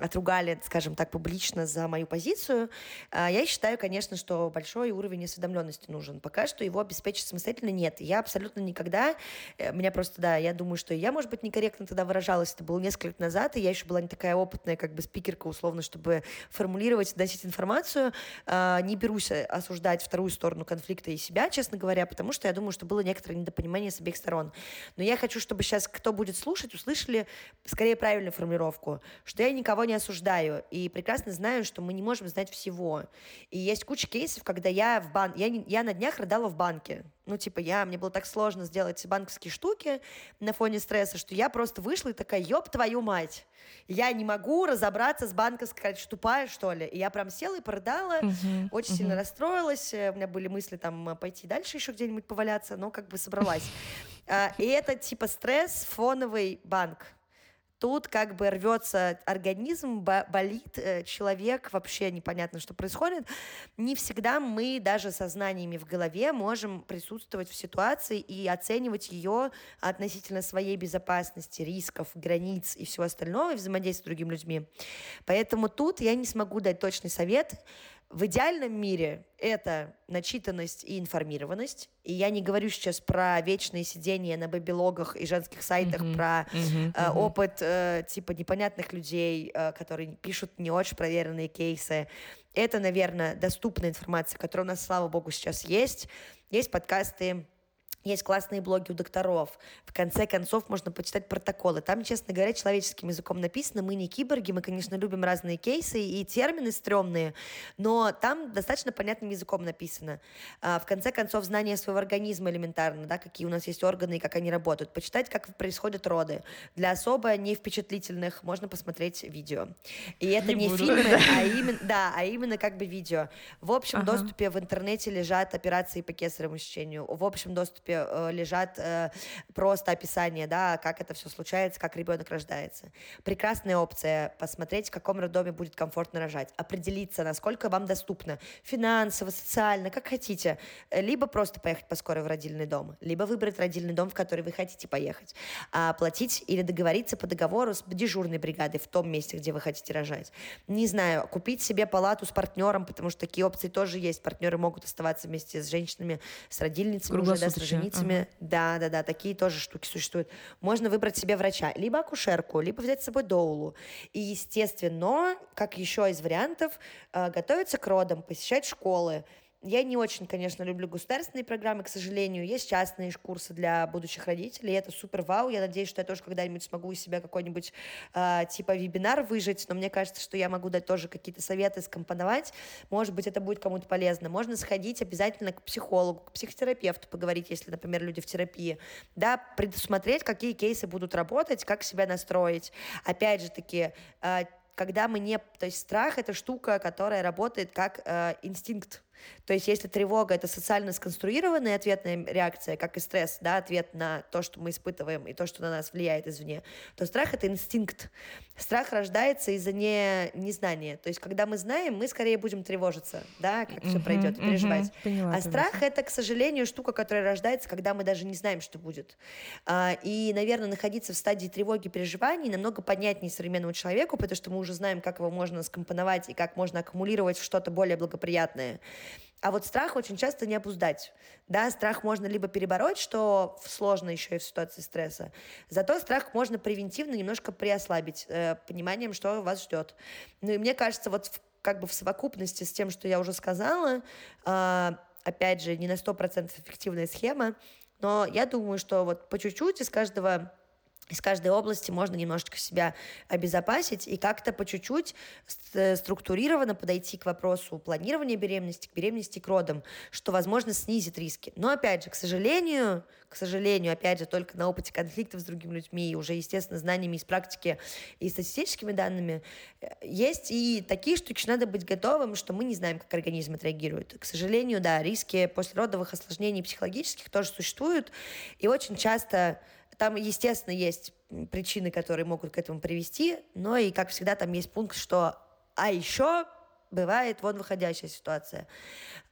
отругали, скажем так, публично за мою позицию. А, я считаю, конечно, что большой уровень осведомленности нужен. Пока что его обеспечить самостоятельно нет. Я абсолютно никогда, э, меня просто, да, я думаю, что я, может быть, некорректно тогда выражалась. Это было несколько лет назад, и я еще была не такая опытная, как бы спикерка, условно, чтобы формулировать, доносить информацию. А, не берусь осуждать вторую сторону конфликта и себя, честно говоря, потому что я думаю, что было некоторое недопонимание с обеих сторон. Но я хочу, чтобы сейчас кто будет слушать, услышали скорее правильную формулировку, что я никого не осуждаю и прекрасно знаю, что мы не можем знать всего. И есть куча кейсов, когда я в бан... я, я на днях рыдала в банке. Ну, типа, я, мне было так сложно сделать банковские штуки на фоне стресса, что я просто вышла и такая, ёб твою мать, я не могу разобраться с банковской, короче, тупая, что ли. И я прям села и порыдала, uh-huh, очень uh-huh. сильно расстроилась, у меня были мысли там пойти дальше еще где-нибудь поваляться, но как бы собралась. А, и это типа стресс, фоновый банк тут как бы рвется организм, болит э, человек, вообще непонятно, что происходит. Не всегда мы даже сознаниями в голове можем присутствовать в ситуации и оценивать ее относительно своей безопасности, рисков, границ и всего остального, и взаимодействия с другими людьми. Поэтому тут я не смогу дать точный совет. В идеальном мире это начитанность и информированность. И я не говорю сейчас про вечные сидения на бэбилогах и женских сайтах, mm-hmm. про mm-hmm. Э, опыт э, типа непонятных людей, э, которые пишут не очень проверенные кейсы. Это, наверное, доступная информация, которая у нас, слава богу, сейчас есть. Есть подкасты есть классные блоги у докторов. В конце концов, можно почитать протоколы. Там, честно говоря, человеческим языком написано. Мы не киборги, мы, конечно, любим разные кейсы и термины стрёмные, но там достаточно понятным языком написано. А, в конце концов, знание своего организма элементарно, да, какие у нас есть органы и как они работают. Почитать, как происходят роды. Для особо не впечатлительных можно посмотреть видео. И это не, не фильмы, [laughs] а именно, да, а именно как бы видео. В общем ага. доступе в интернете лежат операции по кесаревому сечению. В общем доступе э, лежат э, просто описания, да, как это все случается, как ребенок рождается. Прекрасная опция посмотреть, в каком роддоме будет комфортно рожать, определиться, насколько вам доступно финансово, социально, как хотите. Либо просто поехать поскорее в родильный дом, либо выбрать родильный дом, в который вы хотите поехать. А оплатить или договориться по договору с дежурной бригадой в том месте, где вы хотите рожать. Не знаю, купить себе палату с партнером, потому что такие опции тоже есть. Партнеры могут оставаться вместе с женщинами, с родильницами уже, да, с Ага. Да, да, да, такие тоже штуки существуют. Можно выбрать себе врача, либо акушерку, либо взять с собой доулу. И, естественно, как еще из вариантов, э, готовиться к родам, посещать школы, я не очень, конечно, люблю государственные программы, к сожалению. Есть частные курсы для будущих родителей, это супер вау. Я надеюсь, что я тоже когда-нибудь смогу из себя какой-нибудь э, типа вебинар выжить, но мне кажется, что я могу дать тоже какие-то советы, скомпоновать. Может быть, это будет кому-то полезно. Можно сходить обязательно к психологу, к психотерапевту поговорить, если, например, люди в терапии. Да, предусмотреть, какие кейсы будут работать, как себя настроить. Опять же таки, э, когда мы не... То есть страх — это штука, которая работает как э, инстинкт то есть если тревога — это социально сконструированная ответная реакция, как и стресс, да, ответ на то, что мы испытываем, и то, что на нас влияет извне, то страх — это инстинкт. Страх рождается из-за не, незнания. То есть когда мы знаем, мы скорее будем тревожиться, да, как все пройдет, переживать. а страх — это, к сожалению, штука, которая рождается, когда мы даже не знаем, что будет. А, и, наверное, находиться в стадии тревоги, переживаний намного понятнее современному человеку, потому что мы уже знаем, как его можно скомпоновать и как можно аккумулировать в что-то более благоприятное. А вот страх очень часто не обуздать. Да, страх можно либо перебороть, что сложно еще и в ситуации стресса. Зато страх можно превентивно немножко приослабить э, пониманием, что вас ждет. Ну и мне кажется, вот в, как бы в совокупности с тем, что я уже сказала, э, опять же, не на 100% эффективная схема, но я думаю, что вот по чуть-чуть из каждого из каждой области можно немножечко себя обезопасить и как-то по чуть-чуть структурированно подойти к вопросу планирования беременности, к беременности, к родам, что, возможно, снизит риски. Но, опять же, к сожалению, к сожалению, опять же, только на опыте конфликтов с другими людьми и уже, естественно, знаниями из практики и статистическими данными, э, есть и такие штуки, что надо быть готовым, что мы не знаем, как организм отреагирует. К сожалению, да, риски послеродовых осложнений психологических тоже существуют, и очень часто там, естественно, есть причины, которые могут к этому привести, но и, как всегда, там есть пункт, что «а еще бывает вон выходящая ситуация.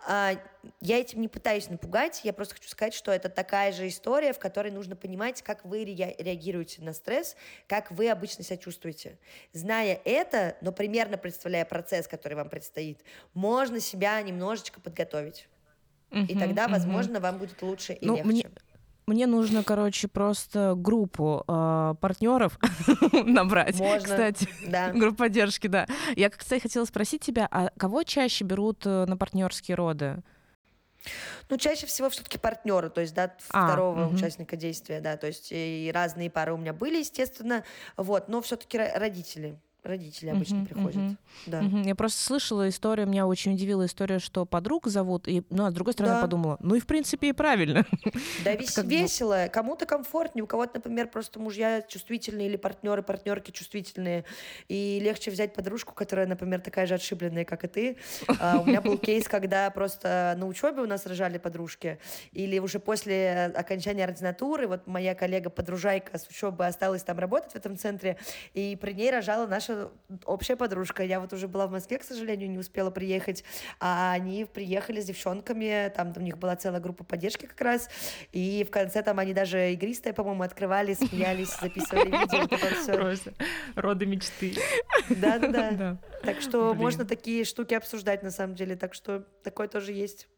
А, я этим не пытаюсь напугать, я просто хочу сказать, что это такая же история, в которой нужно понимать, как вы реагируете на стресс, как вы обычно себя чувствуете. Зная это, но примерно представляя процесс, который вам предстоит, можно себя немножечко подготовить. Uh-huh, и тогда, возможно, uh-huh. вам будет лучше и ну, легче. Мне мне нужно, короче, просто группу э, партнеров [laughs] набрать. Можно, кстати, да. [laughs] группу поддержки, да. Я, кстати, хотела спросить тебя, а кого чаще берут э, на партнерские роды? Ну, чаще всего все-таки партнеры, то есть, да, а, второго угу. участника действия, да, то есть и разные пары у меня были, естественно, вот, но все-таки родители Родители обычно Мгм, приходят. мгм. Да. Мгм. Я просто слышала историю, меня очень удивила история, что подруг зовут, и, ну, а с другой стороны Да. подумала, ну и в принципе и правильно. Да, вес- как весело. Кому-то комфортнее, у кого-то, например, просто мужья чувствительные или партнеры, партнерки чувствительные. И легче взять подружку, которая, например, такая же отшибленная, как и ты. А, У меня был кейс, когда просто на учебе у нас рожали подружки. Или уже после окончания ординатуры, вот моя коллега-подружайка с учебы осталась там работать в этом центре, и при ней рожала наша общая подружка. Я вот уже была в Москве, к сожалению, не успела приехать, а они приехали с девчонками, там у них была целая группа поддержки как раз, и в конце там они даже игристое, по-моему, открывали, смеялись, записывали видео. Просто роды мечты. Да-да-да. [laughs] Да. Так что можно такие штуки обсуждать на самом деле, так что такое тоже есть.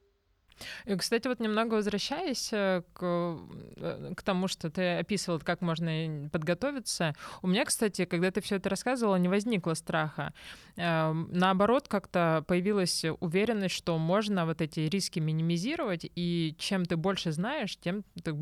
И, кстати, вот немного возвращаясь э, к, э, к тому, что ты описывал, как можно подготовиться. У меня, кстати, когда ты все это рассказывала, не возникло страха. Э, Наоборот, как-то появилась уверенность, что можно вот эти риски минимизировать, и чем ты больше знаешь, тем ты к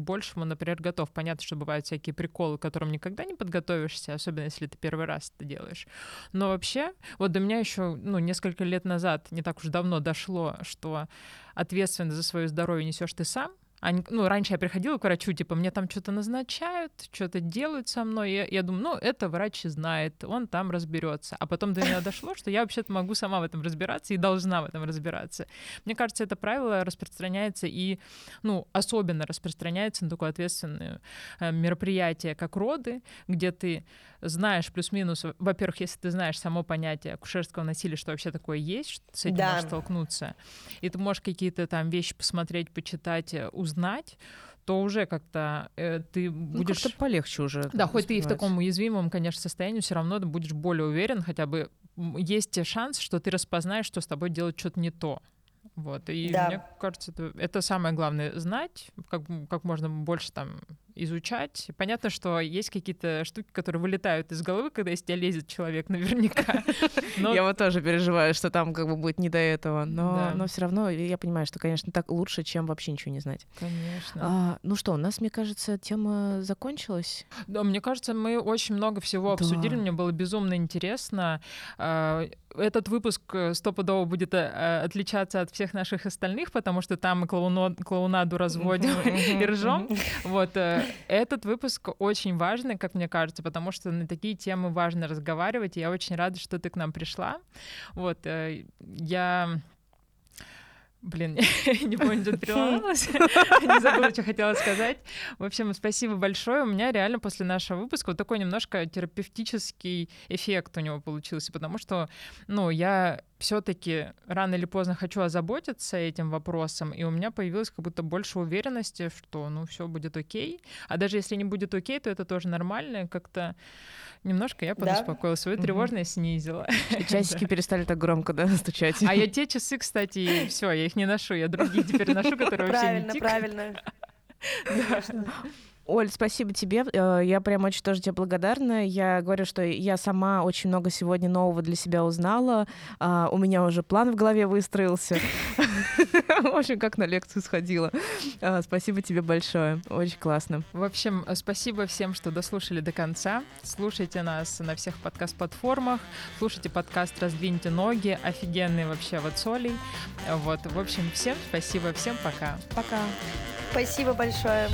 например, готов. Понятно, что бывают всякие приколы, к которым никогда не подготовишься, особенно если ты первый раз это делаешь. Но вообще, вот до меня еще ну, несколько лет назад, не так уж давно дошло, что ответственность за свое здоровье несешь ты сам. Не- ну, раньше я приходила к врачу, типа, мне там что-то назначают, что-то делают со мной. Я, я думаю, ну, это врач знает, он там разберется. А потом до меня [laughs] дошло, что я вообще-то могу сама в этом разбираться и должна в этом разбираться. Мне кажется, это правило распространяется и, ну, особенно распространяется на такое ответственное э, мероприятие, как роды, где ты знаешь плюс-минус, во-первых, если ты знаешь само понятие акушерского насилия, что вообще такое есть, с этим Да. можешь столкнуться, и ты можешь какие-то там вещи посмотреть, почитать, э, узнать, то уже как-то э, ты Ну, будешь... как-то полегче уже. Да, хоть ты и в таком уязвимом, конечно, состоянии, все равно ты будешь более уверен, хотя бы есть шанс, что ты распознаешь, что с тобой делать что-то не то. Вот, и Да. мне кажется, это, это самое главное знать, как, как можно больше там изучать. Понятно, что есть какие-то штуки, которые вылетают из головы, когда из тебя лезет человек [laughs] наверняка. Но Я вот тоже переживаю, что там как бы будет не до этого, но, Да. но все равно я понимаю, что, конечно, так лучше, чем вообще ничего не знать. Конечно. А, ну что, у нас, мне кажется, тема закончилась. Да, мне кажется, мы очень много всего Да. обсудили. Мне было безумно интересно. А, Этот выпуск э, стопудово будет э, отличаться от всех наших остальных, потому что там мы клоуно- клоунаду разводим [laughs] и ржем. Вот э, этот выпуск очень важный, как мне кажется, потому что на такие темы важно разговаривать. И я очень рада, что ты к нам пришла. Вот э, я Блин, [laughs] не помню, что переломалась. [laughs] Не забыла, что хотела сказать. В общем, спасибо большое. У меня реально после нашего выпуска вот такой немножко терапевтический эффект у него получился, потому что, ну, я все-таки рано или поздно хочу озаботиться этим вопросом, и у меня появилось как будто больше уверенности, что, ну, все будет окей. А даже если не будет окей, то это тоже нормально. Как-то немножко я Да. подуспокоилась, свою Мгм. тревожность снизила. И часики [laughs] перестали так громко, да, стучать. А я те часы, кстати, все, я их не ношу, я другие теперь ношу, которые вообще не Правильно, правильно. [laughs] Оль, спасибо тебе. Э, Я прям очень тоже тебе благодарна. Я говорю, что я сама очень много сегодня нового для себя узнала. А, У меня уже план в голове выстроился. [laughs] В общем, как на лекцию сходила. А, Спасибо тебе большое. Очень классно. В общем, спасибо всем, что дослушали до конца. Слушайте нас на всех подкаст-платформах. Слушайте подкаст «Раздвиньте ноги». Офигенный вообще вот солей. Вот, в общем, всем спасибо, всем пока. Пока. Спасибо большое.